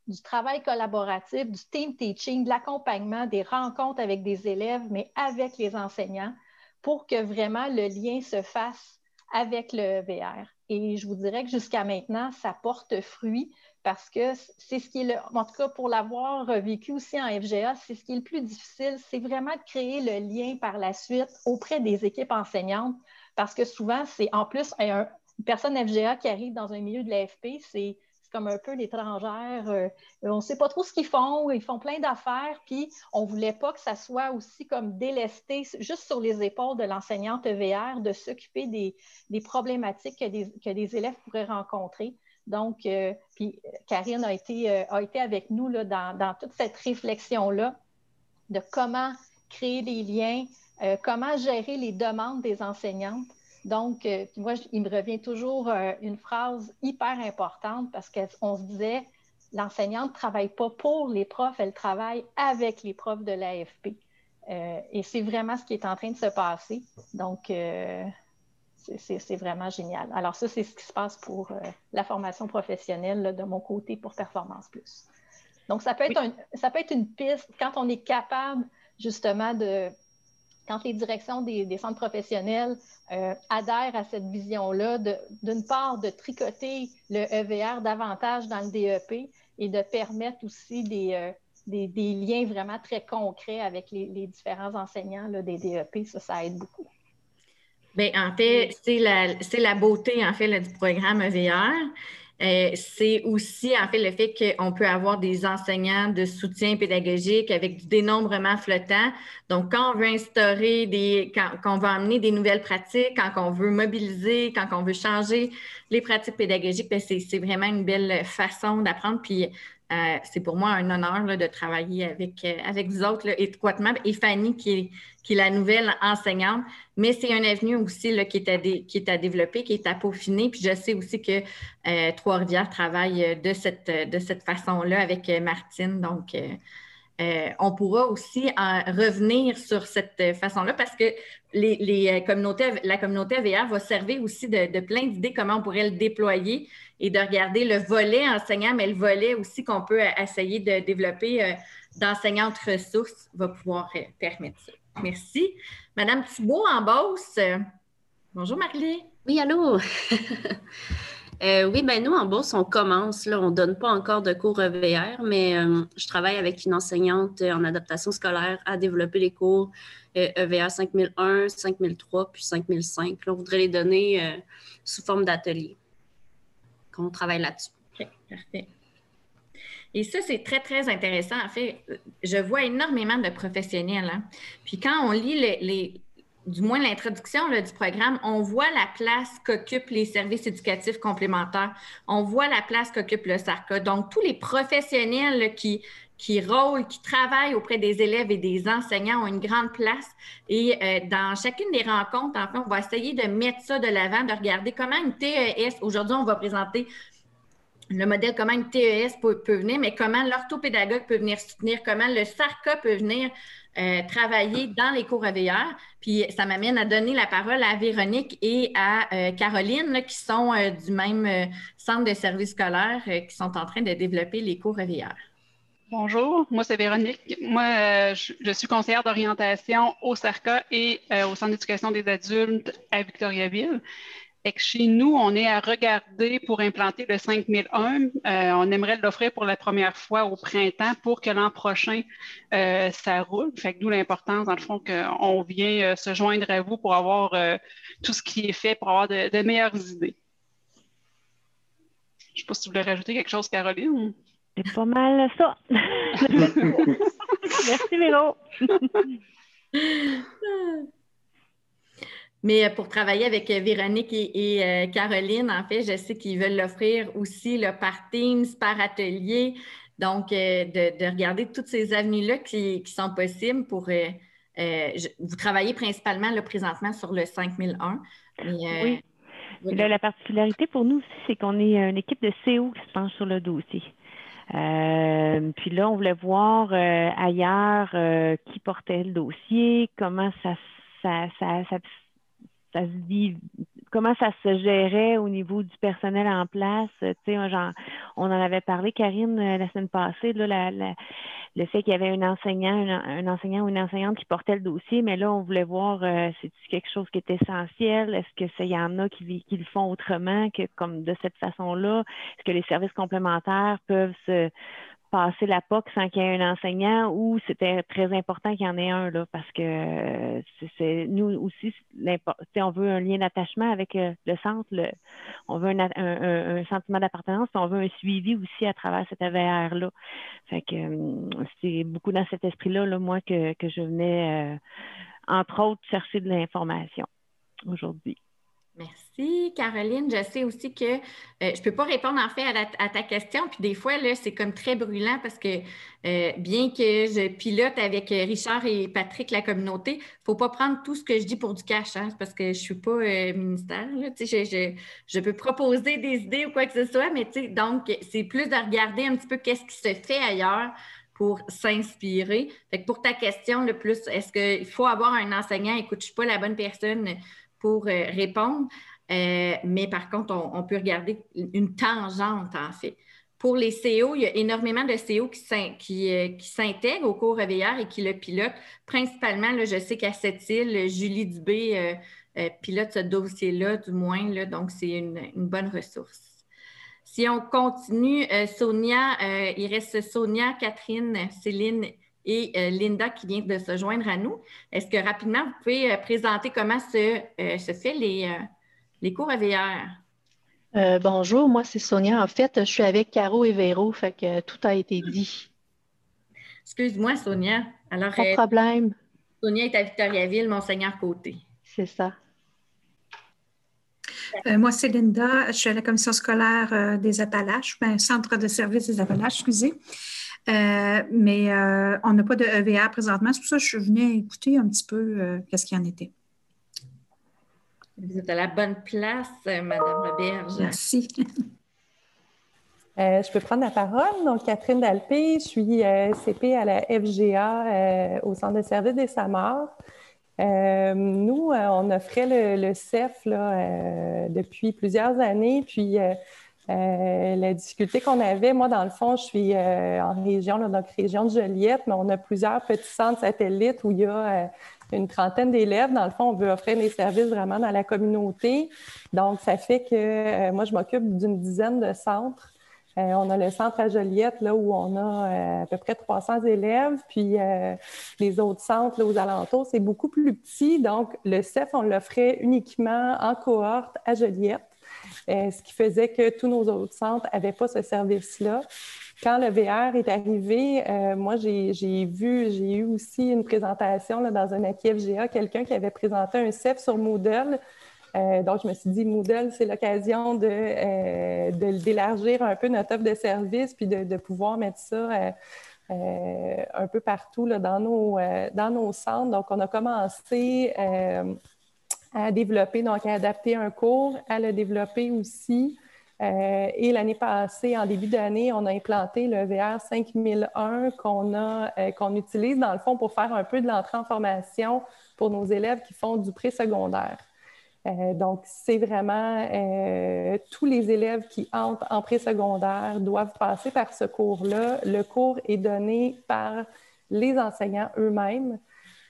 du travail collaboratif, du team teaching, de l'accompagnement, des rencontres avec des élèves, mais avec les enseignants pour que vraiment le lien se fasse avec le VR. Et je vous dirais que jusqu'à maintenant, ça porte fruit parce que c'est ce qui est le, en tout cas pour l'avoir vécu aussi en FGA, c'est ce qui est le plus difficile, c'est vraiment de créer le lien par la suite auprès des équipes enseignantes parce que souvent, c'est en plus un, une personne FGA qui arrive dans un milieu de l'AFP, c'est comme un peu l'étrangère. Euh, on ne sait pas trop ce qu'ils font, ils font plein d'affaires, puis on ne voulait pas que ça soit aussi comme délesté juste sur les épaules de l'enseignante EVR de s'occuper des, problématiques que des, élèves pourraient rencontrer. Donc, euh, puis Karine a été, euh, a été avec nous là, dans, toute cette réflexion-là de comment créer des liens, comment gérer les demandes des enseignantes. Donc, euh, moi, il me revient toujours euh, une phrase hyper importante parce qu'on se disait, l'enseignante ne travaille pas pour les profs, elle travaille avec les profs de l'AFP. Euh, et c'est vraiment ce qui est en train de se passer. Donc, c'est vraiment génial. Alors, ça, c'est ce qui se passe pour la formation professionnelle de mon côté pour Performance Plus. Donc, ça peut, être ça peut être une piste quand on est capable justement de quand les directions des, centres professionnels euh, adhèrent à cette vision-là, d'une part, de tricoter le EVR davantage dans le DEP et de permettre aussi des, euh, des, liens vraiment très concrets avec les, différents enseignants des DEP, ça, ça aide beaucoup. Bien, en fait, c'est la, la, beauté en fait, du programme EVR. Euh, c'est aussi, en fait, le fait qu'on peut avoir des enseignants de soutien pédagogique avec du dénombrement flottant. Donc, quand on veut instaurer des, quand, on veut amener des nouvelles pratiques, quand on veut mobiliser, quand on veut changer les pratiques pédagogiques, ben, c'est vraiment une belle façon d'apprendre. Puis, euh, c'est pour moi un honneur de travailler avec, euh, avec vous autres étroitement. Et Fanny, qui est, qui la nouvelle enseignante, mais c'est un avenue aussi là, qui, est à qui est à développer, qui est à peaufiner. Puis je sais aussi que euh, Trois-Rivières travaille de cette, de cette façon-là avec Martine. Donc, on pourra aussi en revenir sur cette façon-là parce que communautés, la communauté AVR va servir aussi de, plein d'idées comment on pourrait le déployer et de regarder le volet enseignant, mais le volet aussi qu'on peut essayer de développer euh, d'enseignantes ressources va pouvoir euh, permettre ça. Merci. Madame Thibault en Beauce. Bonjour Marlie. Oui, allô. Euh, oui, ben nous, en Beauce, on commence. Là, on ne donne pas encore de cours EVR, mais je travaille avec une enseignante en adaptation scolaire à développer les cours EVR 5001, 5003 puis 5005. Là, on voudrait les donner sous forme d'atelier qu'on travaille là-dessus. Parfait. Et ça, c'est très, très intéressant. En fait, je vois énormément de professionnels. Hein. Puis quand on lit les, du moins l'introduction du programme, on voit la place qu'occupent les services éducatifs complémentaires. On voit la place qu'occupe le SARCA. Donc, tous les professionnels qui, qui rôlent, qui travaillent auprès des élèves et des enseignants ont une grande place. Et euh, dans chacune des rencontres, en fait, on va essayer de mettre ça de l'avant, de regarder comment une TES, aujourd'hui, on va présenter le modèle, comment une TES peut, venir, mais comment l'orthopédagogue peut venir soutenir, comment le SARCA peut venir euh, travailler dans les cours AVR. Puis ça m'amène à donner la parole à Véronique et à euh, Caroline, qui sont du même centre de services scolaires, qui sont en train de développer les cours AVR. Bonjour, moi c'est Véronique. Moi, euh, je, suis conseillère d'orientation au CERCA et euh, au Centre d'éducation des adultes à Victoriaville. Que chez nous, on est à regarder pour implanter le 5001. Euh, on aimerait l'offrir pour la première fois au printemps pour que l'an prochain, ça roule. Fait que d'où l'importance, dans le fond, qu'on vient se joindre à vous pour avoir tout ce qui est fait, pour avoir de, de meilleures idées. Je ne sais pas si tu voulais rajouter quelque chose, Caroline. C'est pas mal ça. Merci, Vélo. Mais pour travailler avec Véronique et, Caroline, en fait, je sais qu'ils veulent l'offrir aussi là, par Teams, par atelier. Donc, de, regarder toutes ces avenues-là qui, sont possibles pour. vous travaillez principalement là, présentement sur le 5001. oui. la particularité pour nous aussi, c'est qu'on est une équipe de CO qui se penche sur le dossier. Euh, puis là, on voulait voir euh, ailleurs euh, qui portait le dossier, comment ça, ça, ça, ça, comment ça se gérait au niveau du personnel en place? Genre, on en avait parlé, Karine, la semaine passée, le fait qu'il y avait un enseignant, un, enseignant ou une enseignante qui portait le dossier, mais là, on voulait voir euh, c'est quelque chose qui est essentiel? Est-ce que il y en a qui, qui, le font autrement que comme de cette façon-là? Est-ce que les services complémentaires peuvent se passer la POC sans qu'il y ait un enseignant ou c'était très important qu'il y en ait un là parce que euh, c'est nous aussi on veut un lien d'attachement avec euh, le centre on veut un, sentiment d'appartenance on veut un suivi aussi à travers cet AVR là fait que euh, c'est beaucoup dans cet esprit là, moi que, que je venais entre autres chercher de l'information aujourd'hui. Merci, Caroline. Je sais aussi que euh, je ne peux pas répondre en fait à, ta question. Puis des fois, c'est comme très brûlant parce que euh, bien que je pilote avec euh, Richard et Patrick la communauté, il ne faut pas prendre tout ce que je dis pour du cash, hein, parce que je ne suis pas ministère. je, je, peux proposer des idées ou quoi que ce soit, mais donc, c'est plus de regarder un petit peu qu'est-ce qui se fait ailleurs pour s'inspirer. pour ta question, le plus, est-ce qu'il faut avoir un enseignant? Écoute, je ne suis pas la bonne personne pour répondre. Euh, mais par contre, on, peut regarder une tangente, en fait. Pour les CO, il y a énormément de CO qui, euh, qui, s'intègrent au cours réveillard et qui le pilotent. Principalement, je sais qu'à cette île, Julie Dubé pilote ce dossier-là, du moins. Là, donc, c'est une, bonne ressource. Si on continue, Sonia, il reste Sonia, Catherine, Céline et euh, Linda qui vient de se joindre à nous. Est-ce que rapidement, vous pouvez euh, présenter comment se, euh, se fait les, les cours AVR? bonjour, moi c'est Sonia. En fait, je suis avec Caro et Véro, fait que tout a été dit. Excuse-moi, Sonia. Alors, Pas de problème. Sonia est à Victoriaville, Monseigneur Côté. C'est ça. moi, c'est Linda. Je suis à la commission scolaire des Appalaches, ben, centre de service des Appalaches, excusez. Euh, mais euh, on n'a pas de EVA présentement. C'est pour ça que je suis venue écouter un petit peu euh, qu'est-ce qu'il y en était. Vous êtes à la bonne place, Madame Roberge. Merci. je peux prendre la parole. Donc, Catherine Dalpé, je suis CP à la FGA au Centre de service des SAMAR. nous, on offrait le, le CEF là, depuis plusieurs années, puis euh, la difficulté qu'on avait, moi, dans le fond, je suis euh, en région, donc région de Joliette, mais on a plusieurs petits centres satellites où il y a euh, une trentaine d'élèves. Dans le fond, on veut offrir des services vraiment dans la communauté. Donc, ça fait que moi, je m'occupe d'une dizaine de centres. on a le centre à Joliette, là, où on a à peu près 300 élèves. Puis les autres centres, là, aux alentours, c'est beaucoup plus petit. Donc, le CEF, on l'offrait uniquement en cohorte à Joliette. Euh, ce qui faisait que tous nos autres centres n'avaient pas ce service-là. Quand le VR est arrivé, euh, moi, j'ai vu, j'ai eu aussi une présentation dans un acquis FGA, quelqu'un qui avait présenté un CEF sur Moodle. Euh, donc, je me suis dit, Moodle, c'est l'occasion de, d'élargir un peu notre offre de service puis de, pouvoir mettre ça un peu partout dans, nos, dans nos centres. Donc, on a commencé à développer, donc à adapter un cours, à le développer aussi. Euh, et l'année passée, en début d'année, on a implanté le VR 5001 qu'on euh, qu'on utilise dans le fond pour faire un peu de l'entrée en formation pour nos élèves qui font du préscolaire. Euh, donc, c'est vraiment tous les élèves qui entrent en préscolaire doivent passer par ce cours-là. Le cours est donné par les enseignants eux-mêmes.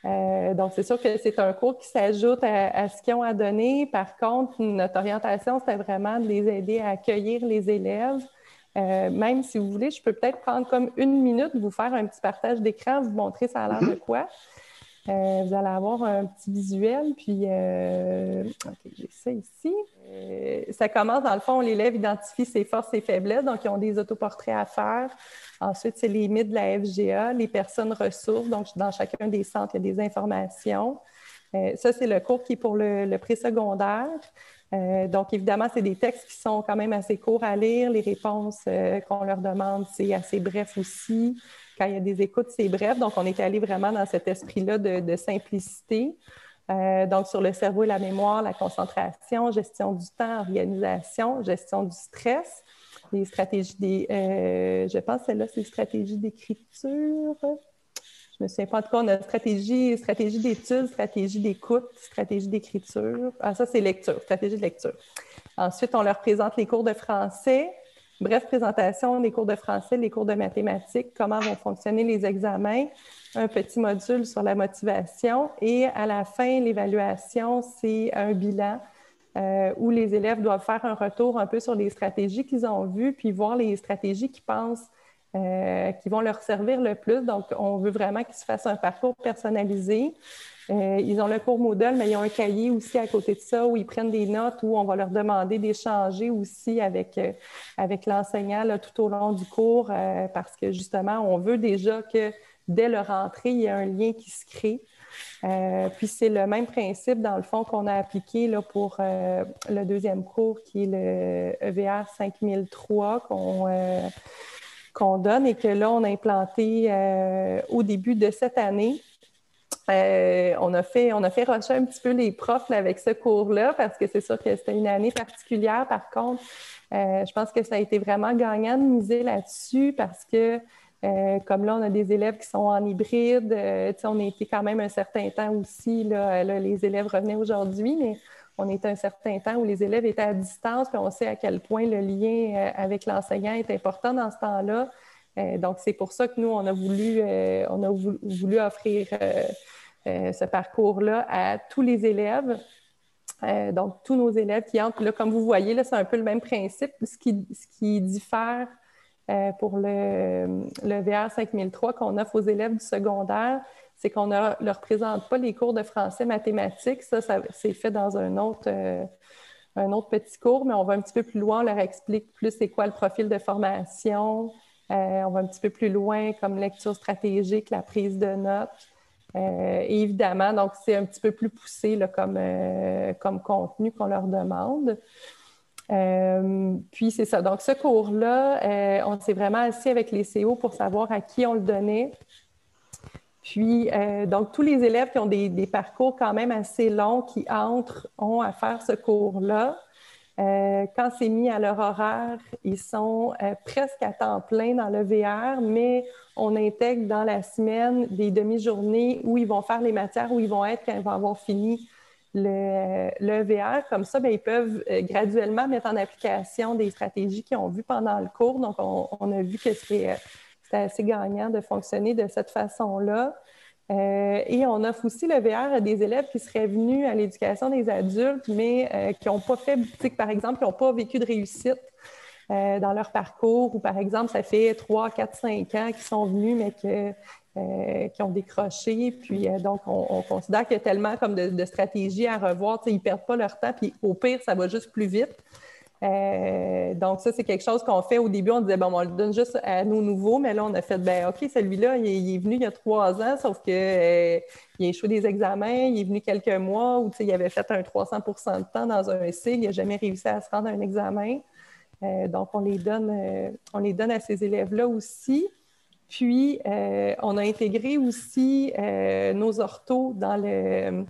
Euh, donc, c'est sûr que c'est un cours qui s'ajoute à, ce qu'ils ont à donner. Par contre, notre orientation, c'était vraiment de les aider à accueillir les élèves. Euh, même si vous voulez, je peux peut-être prendre comme une minute, vous faire un petit partage d'écran, vous montrer ça a l'air de mm-hmm. quoi. Euh, vous allez avoir un petit visuel, puis OK, j'ai ça ici. ça commence, dans le fond, l'élève identifie ses forces et faiblesses, donc ils ont des autoportraits à faire. Ensuite, c'est les mythes de la FGA, les personnes ressources. Donc, dans chacun des centres, il y a des informations. ça, c'est le cours qui est pour le, le préscolaire. donc, évidemment, c'est des textes qui sont quand même assez courts à lire. Les réponses qu'on leur demande, c'est assez bref aussi. Quand il y a des écoutes, c'est bref. Donc, on est allé vraiment dans cet esprit-là de, simplicité. donc, sur le cerveau et la mémoire, la concentration, gestion du temps, organisation, gestion du stress les stratégies des. Euh, je pense que celle-là, c'est stratégie d'écriture. Je me souviens pas. En tout cas, on a stratégie, stratégie d'étude, stratégie d'écoute, stratégie d'écriture. Ah, ça, c'est lecture, stratégie de lecture. Ensuite, on leur présente les cours de français. Bref, présentation des cours de français, les cours de mathématiques, comment vont fonctionner les examens, un petit module sur la motivation et à la fin, l'évaluation, c'est un bilan euh, où les élèves doivent faire un retour un peu sur les stratégies qu'ils ont vues, puis voir les stratégies qu'ils pensent euh, qui vont leur servir le plus. Donc, on veut vraiment qu'ils se fassent un parcours personnalisé. Euh, ils ont le cours Moodle, mais ils ont un cahier aussi à côté de ça où ils prennent des notes, où on va leur demander d'échanger aussi avec, avec l'enseignant tout au long du cours, parce que justement, on veut déjà que dès leur entrée, il y ait un lien qui se crée. Euh, puis c'est le même principe, dans le fond, qu'on a appliqué là, pour euh, le deuxième cours, qui est le EVR 5003 euh, qu'on donne et que là, on a implanté au début de cette année. On, a fait, on a fait rusher un petit peu les profs avec ce cours-là parce que c'est sûr que c'était une année particulière. Par contre, je pense que ça a été vraiment gagnant de miser là-dessus parce que euh, comme là, on a des élèves qui sont en hybride. Euh, on été quand même un certain temps aussi, là, les élèves revenaient aujourd'hui, mais on était un certain temps où les élèves étaient à distance, puis on sait à quel point le lien euh, avec l'enseignant est important dans ce temps-là. donc, c'est pour ça que nous, on a voulu, on a voulu, offrir ce parcours-là à tous les élèves. donc, tous nos élèves qui entrent. Là, comme vous voyez, là, c'est un peu le même principe. Ce qui, ce qui diffère euh, pour le, le VR 5003 qu'on offre aux élèves du secondaire, c'est qu'on ne leur présente pas les cours de français mathématiques. Ça, c'est fait dans un autre, euh, un autre petit cours, mais on va un petit peu plus loin, on leur explique plus c'est quoi le profil de formation. Euh, on va un petit peu plus loin comme lecture stratégique, la prise de notes. Et évidemment, donc c'est un petit peu plus poussé comme, comme contenu qu'on leur demande. Euh, puis c'est ça. Donc, ce cours-là, euh, on s'est vraiment assis avec les CO pour savoir à qui on le donnait. Puis, euh, donc, tous les élèves qui ont des, parcours quand même assez longs, qui entrent, ont à faire ce cours-là. Quand c'est mis à leur horaire, ils sont presque à temps plein dans le VR, mais on intègre dans la semaine des demi-journées où ils vont faire les matières, où ils vont être quand ils vont avoir fini le, VR. Comme ça, bien, ils peuvent euh, graduellement mettre en application des stratégies qu'ils ont vues pendant le cours. Donc, on, a vu que c'était assez gagnant de fonctionner de cette façon-là. Euh, et on offre aussi le VR à des élèves qui seraient venus à l'éducation des adultes, mais euh, qui n'ont pas fait, par exemple, qui n'ont pas vécu de réussite dans leur parcours, ou par exemple, ça fait 3, 4, 5 ans qu'ils sont venus, mais euh, qui ont décroché. Puis euh, donc, on, considère qu'il y a tellement comme de, stratégies à revoir. Ils ne perdent pas leur temps, puis au pire, ça va juste plus vite. Euh, donc, ça, c'est quelque chose qu'on fait au début. On disait, bon, on le donne juste à nos nouveaux, mais là, on a fait, ben OK, celui-là, il, est venu il y a trois ans, sauf qu'il a échoué des examens, il est venu quelques mois où il avait fait un 300 de temps dans un SIG, il n'a jamais réussi à se rendre à un examen. donc, on les donne, on les donne à ces élèves-là aussi. Puis, euh, on a intégré aussi euh, nos orthos dans le,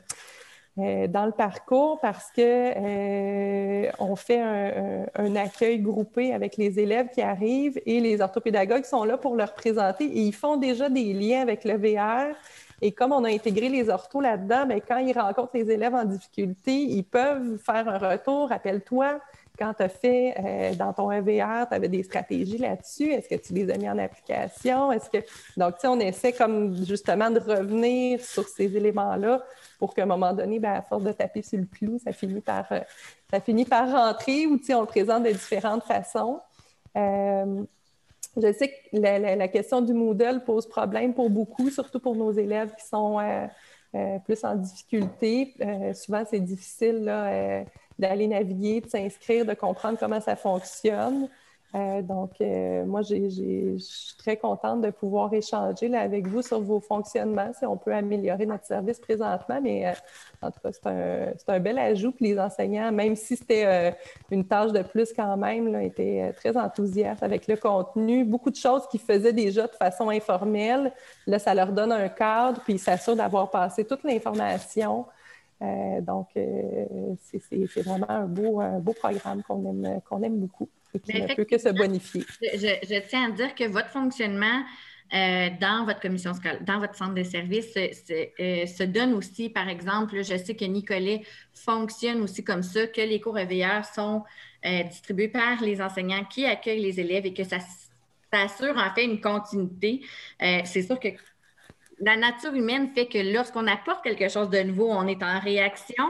euh, dans le parcours parce que on fait un, accueil groupé avec les élèves qui arrivent et les orthopédagogues sont là pour leur présenter et ils font déjà des liens avec le VR. Et comme on a intégré les orthos là-dedans, bien, quand ils rencontrent les élèves en difficulté, ils peuvent faire un retour. Rappelle-toi, quand tu as fait euh, dans ton EVR, tu avais des stratégies là-dessus? Est-ce que tu les as mis en application? Est-ce que... Donc, on essaie comme justement de revenir sur ces éléments-là pour qu'à un moment donné, ben, à force de taper sur le clou, ça finit par, euh, ça finit par rentrer ou on le présente de différentes façons. Euh, je sais que la, question du Moodle pose problème pour beaucoup, surtout pour nos élèves qui sont plus en difficulté. souvent, c'est difficile là, d'aller naviguer, de s'inscrire, de comprendre comment ça fonctionne. Euh, donc, euh, moi, je suis très contente de pouvoir échanger avec vous sur vos fonctionnements, si on peut améliorer notre service présentement. Mais euh, en tout cas, c'est un, bel ajout. Puis les enseignants, même si c'était une tâche de plus quand même, là, étaient très enthousiastes avec le contenu. Beaucoup de choses qu'ils faisaient déjà de façon informelle. Là, ça leur donne un cadre, puis ils s'assurent d'avoir passé toute l'information. Donc, c'est vraiment un beau, un beau programme qu'on aime, qu'on aime beaucoup et qui ne peut que se bonifier. Je, tiens à dire que votre fonctionnement euh, dans votre commission scolaire, dans votre centre de service, euh, se donne aussi, par exemple, je sais que Nicolet fonctionne aussi comme ça, que les cours réveilleurs sont euh, distribués par les enseignants qui accueillent les élèves et que ça, ça assure en fait une continuité. C'est sûr que la nature humaine fait que lorsqu'on apporte quelque chose de nouveau, on est en réaction,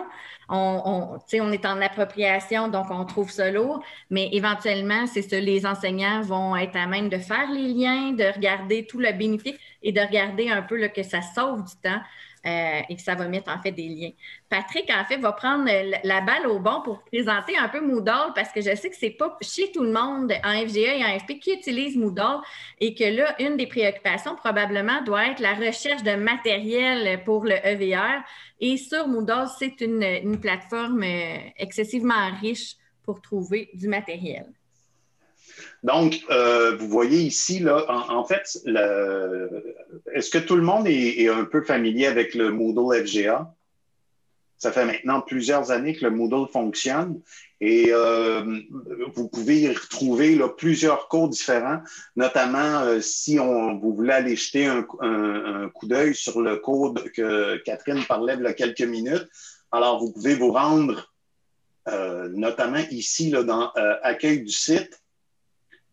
on, on est en appropriation, donc on trouve ça lourd, mais éventuellement, c'est ça, les enseignants vont être à même de faire les liens, de regarder tout le bénéfice et de regarder un peu que ça sauve du temps. Euh, et que ça va mettre en fait des liens. Patrick, en fait, va prendre la balle au bon pour présenter un peu Moodle parce que je sais que ce n'est pas chez tout le monde en FGA et en FP qui utilise Moodle et que là, une des préoccupations probablement doit être la recherche de matériel pour le EVR. Et sur Moodle, c'est une, une plateforme euh, excessivement riche pour trouver du matériel. Donc, euh, vous voyez ici, là, en, fait, est-ce que tout le monde est, un peu familier avec le Moodle FGA? Ça fait maintenant plusieurs années que le Moodle fonctionne et euh, vous pouvez y retrouver plusieurs cours différents, notamment euh, si on, vous voulez aller jeter un, coup d'œil sur le code que Catherine parlait il y a quelques minutes. Alors, vous pouvez vous rendre notamment ici là, dans Accueil du site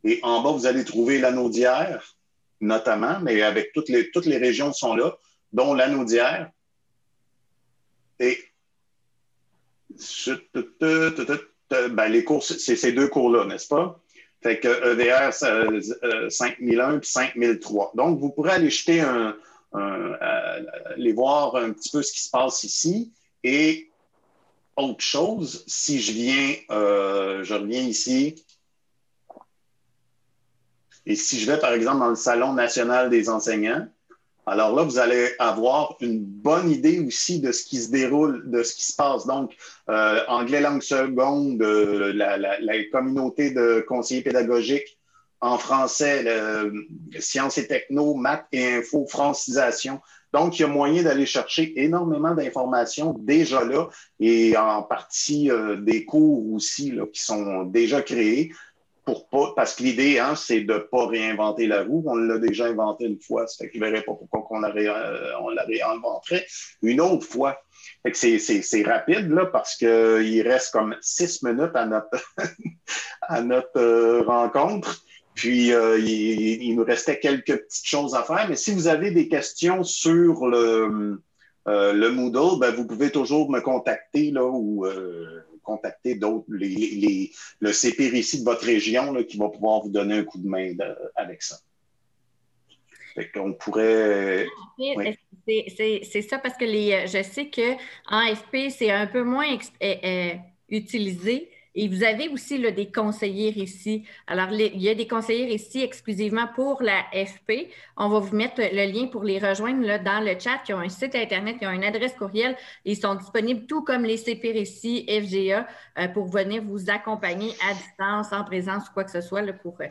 et en bas, vous allez trouver l'anneau d'hier, notamment, mais avec toutes les, toutes les régions sont là, dont l'anneau d'hier. Et ben, les cours, c'est ces deux cours-là, n'est-ce pas? Fait que EVR 5001 et 5003. Donc, vous pourrez aller jeter un, aller voir un petit peu ce qui se passe ici. Et autre chose, si je viens, euh, je reviens ici et si je vais, par exemple, dans le Salon national des enseignants, alors là, vous allez avoir une bonne idée aussi de ce qui se déroule, de ce qui se passe. Donc, euh, anglais langue seconde, euh, la, communauté de conseillers pédagogiques en français, sciences et techno, maths et info, francisation. Donc, il y a moyen d'aller chercher énormément d'informations déjà là et en partie euh, des cours aussi là, qui sont déjà créés pour pas, parce que l'idée, hein, c'est de ne pas réinventer la roue. On l'a déjà inventé une fois. Ça fait que je ne verrais pas pourquoi on la, euh, réinventerait une autre fois. c'est, rapide, là, parce qu'il reste comme six minutes à notre, à notre euh, rencontre. Puis, euh, il, nous restait quelques petites choses à faire. Mais si vous avez des questions sur le, le Moodle, ben, vous pouvez toujours me contacter là, ou contacter d'autres, les, le CP ici de votre région qui va pouvoir vous donner un coup de main avec ça. Fait qu'on pourrait. C'est ça parce que les, je sais qu'en FP, c'est un peu moins euh, euh, utilisé. Et vous avez aussi des conseillers ici. Alors, il y a des conseillers ici exclusivement pour la FP. On va vous mettre le lien pour les rejoindre dans le chat. Ils ont un site Internet, ils ont une adresse courriel. Ils sont disponibles tout comme les CP ici, FGA, euh, pour venir vous accompagner à distance, en présence ou quoi que ce soit pour euh,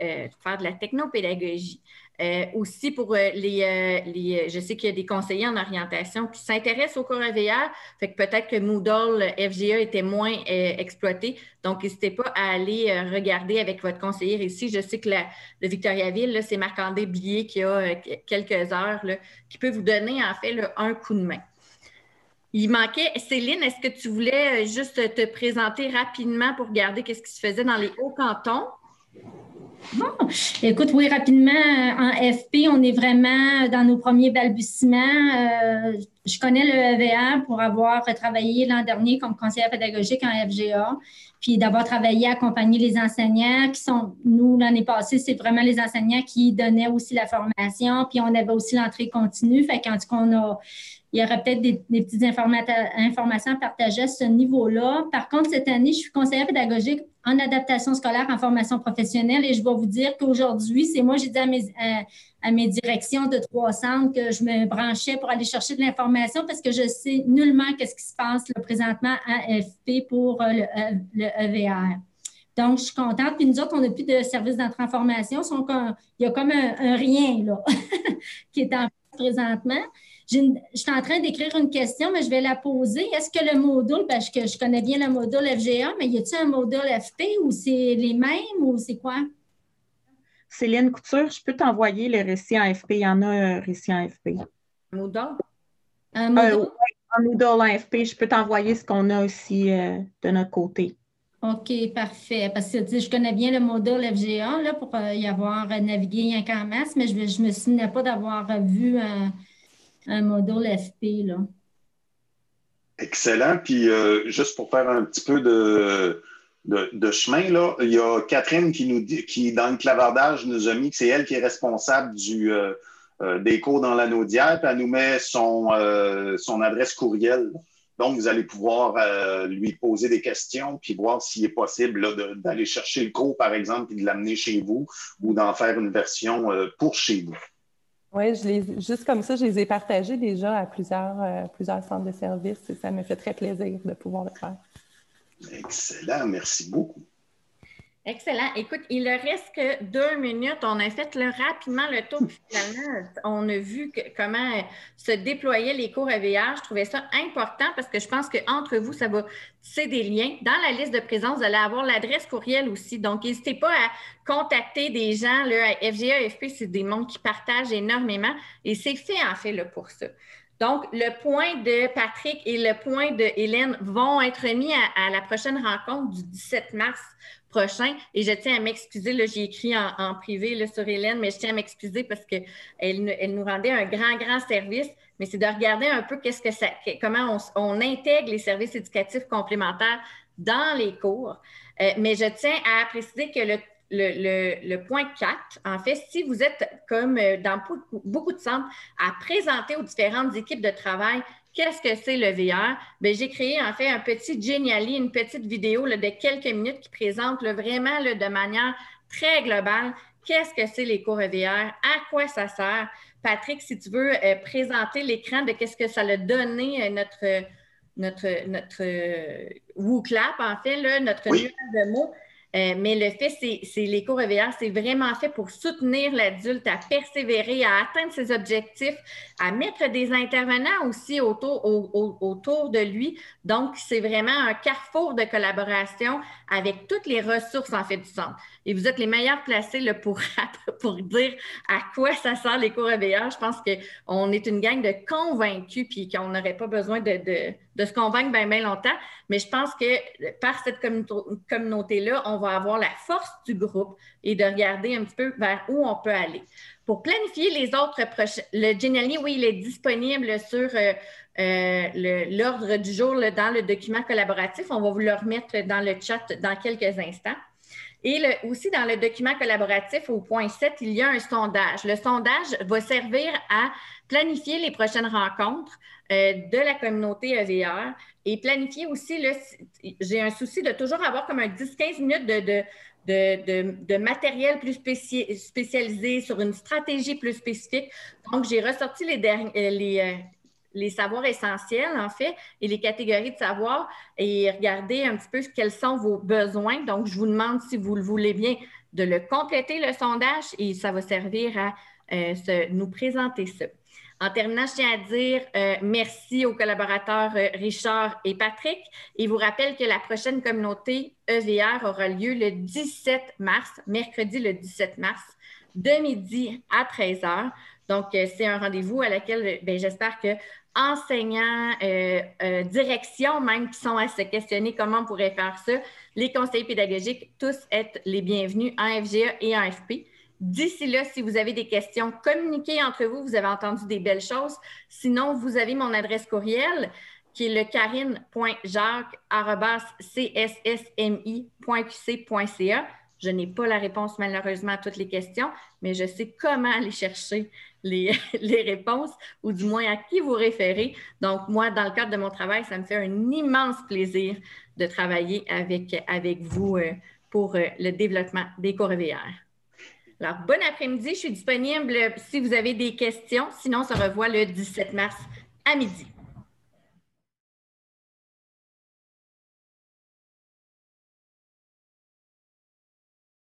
euh, faire de la technopédagogie. Euh, aussi pour euh, les, euh, je sais qu'il y a des conseillers en orientation qui s'intéressent au AVR, fait que peut-être que Moodle FGA était moins exploité. Donc, n'hésitez pas à aller regarder avec votre conseiller ici. Je sais que le Victoriaville, c'est Marc-André Blier qui a quelques heures, qui peut vous donner en fait un coup de main. Il manquait, Céline, est-ce que tu voulais juste te présenter rapidement pour regarder qu'est-ce qui se faisait dans les hauts cantons? Bon, écoute, oui, rapidement, en FP, on est vraiment dans nos premiers balbutiements. Euh, je connais le EVA pour avoir travaillé l'an dernier comme conseillère pédagogique en FGA, puis d'avoir travaillé à accompagner les enseignants qui sont, nous, l'année passée, c'est vraiment les enseignants qui donnaient aussi la formation, puis on avait aussi l'entrée continue. Fait cas, on a il y aurait peut-être des, petites informations à partager à ce niveau-là. Par contre, cette année, je suis conseillère pédagogique en adaptation scolaire, en formation professionnelle et je vais vous dire qu'aujourd'hui, c'est moi, j'ai dit à mes, à, mes, directions de trois centres que je me branchais pour aller chercher de l'information parce que je sais nullement qu'est-ce qui se passe présentement à FP pour euh, le, EVR. Donc, je suis contente. Puis nous autres, on n'a plus de service d'entrée en formation. Il y a comme un, rien là, qui est en place présentement. Je suis en train d'écrire une question, mais je vais la poser. Est-ce que le module, parce que je connais bien le module FGA, mais y a-t-il un module FP ou c'est les mêmes ou c'est quoi? Céline Couture, je peux t'envoyer le récit en FP. Il y en a un récit en FP. Un module? Un euh, module? un module en FP. Je peux t'envoyer ce qu'on a aussi euh, de notre côté. OK, parfait. Parce que je connais bien le modèle FGA là, pour euh, y avoir navigué un masse, mais je ne me souvenais pas d'avoir vu un, un, modèle FP. Là. Excellent. Puis euh, juste pour faire un petit peu de, de, chemin, là, il y a Catherine qui nous dit, qui, dans le clavardage, nous a mis que c'est elle qui est responsable du, euh, des cours dans l'anneau d'hier, puis elle nous met son, son adresse courriel. Donc, vous allez pouvoir euh, lui poser des questions puis voir s'il est possible d'aller chercher le cours, par exemple, et de l'amener chez vous ou d'en faire une version euh, pour chez vous. Oui, juste comme ça, je les ai partagés déjà à plusieurs, euh, plusieurs centres de services et ça me fait très plaisir de pouvoir le faire. Excellent, merci beaucoup. Excellent. Écoute, il ne reste que deux minutes. On a fait le, rapidement le tour. Finalement, on a vu comment se déployaient les cours AVR. Je trouvais ça important parce que je pense qu'entre vous, ça va tisser des liens. Dans la liste de présence, vous allez avoir l'adresse courriel aussi. Donc, n'hésitez pas à contacter des gens. Là, FGA, FP, c'est des mondes qui partagent énormément et c'est fait en fait pour ça. Donc, le point de Patrick et le point de Hélène vont être mis à la prochaine rencontre du 17 mars Et je tiens à m'excuser, j'ai écrit en, privé sur Hélène, mais je tiens à m'excuser parce qu'elle elle nous rendait un grand, grand service. Mais c'est de regarder un peu qu'est-ce que ça, comment on, intègre les services éducatifs complémentaires dans les cours. Euh, mais je tiens à préciser que le, le, point 4, en fait, si vous êtes comme euh, dans beaucoup de centres à présenter aux différentes équipes de travail Qu'est-ce que c'est le VR? Ben, j'ai créé en fait un petit Geniali, une petite vidéo de quelques minutes qui présente vraiment de manière très globale qu'est-ce que c'est les cours VR, à quoi ça sert? Patrick, si tu veux euh, présenter l'écran de qu'est-ce que ça a donné euh, notre, notre, notre euh, WooClap, en fait, là, notre nuage de mots. Euh, mais le fait, c'est EVR, c'est vraiment fait pour soutenir l'adulte à persévérer, à atteindre ses objectifs, à mettre des intervenants aussi autour, autour de lui. Donc, c'est vraiment un carrefour de collaboration avec toutes les ressources en fait du centre. Et vous êtes les meilleurs placés pour, pour dire à quoi ça sert les cours EVR. Je pense qu'on est une gang de convaincus puis qu'on n'aurait pas besoin de, de, de, se convaincre bien, bien longtemps. Mais je pense que par cette communauté-là, on va avoir la force du groupe et de regarder un petit peu vers où on peut aller. Pour planifier les autres prochains, le Genially, oui, il est disponible sur euh, euh, l'ordre du jour dans le document collaboratif. On va vous le remettre dans le chat dans quelques instants. Et aussi dans le document collaboratif au point 7, il y a un sondage. Le sondage va servir à planifier les prochaines rencontres euh, de la communauté EVR et planifier aussi, j'ai un souci de toujours avoir comme un 10-15 minutes de, de, matériel plus spécialisé sur une stratégie plus spécifique. Donc, j'ai ressorti les, euh, les, euh, les savoirs essentiels, en fait, et les catégories de savoirs et regarder un petit peu quels sont vos besoins. Donc, je vous demande, si vous le voulez bien, de le compléter, le sondage, et ça va servir à nous présenter ça. En terminant, je tiens à dire euh, merci aux collaborateurs euh, Richard et Patrick et vous rappelle que la prochaine communauté EVR aura lieu le 17 mars, mercredi le 17 mars, de midi à 13 h. Donc, euh, c'est un rendez-vous à laquelle ben, j'espère que enseignants, directions même qui sont à se questionner comment on pourrait faire ça, les conseillers pédagogiques, tous être les bienvenus en FGA et en FP. D'ici là, si vous avez des questions, communiquez entre vous. Vous avez entendu des belles choses. Sinon, vous avez mon adresse courriel qui est le carine.jacques.cssmi.qc.ca. Je n'ai pas la réponse malheureusement à toutes les questions, mais je sais comment aller chercher les, réponses ou du moins à qui vous référer. Donc, moi, dans le cadre de mon travail, ça me fait un immense plaisir de travailler avec, avec vous euh, pour euh, le développement des cours VR. Alors, bon après-midi. Je suis disponible si vous avez des questions. Sinon, on se revoit le 17 mars à midi.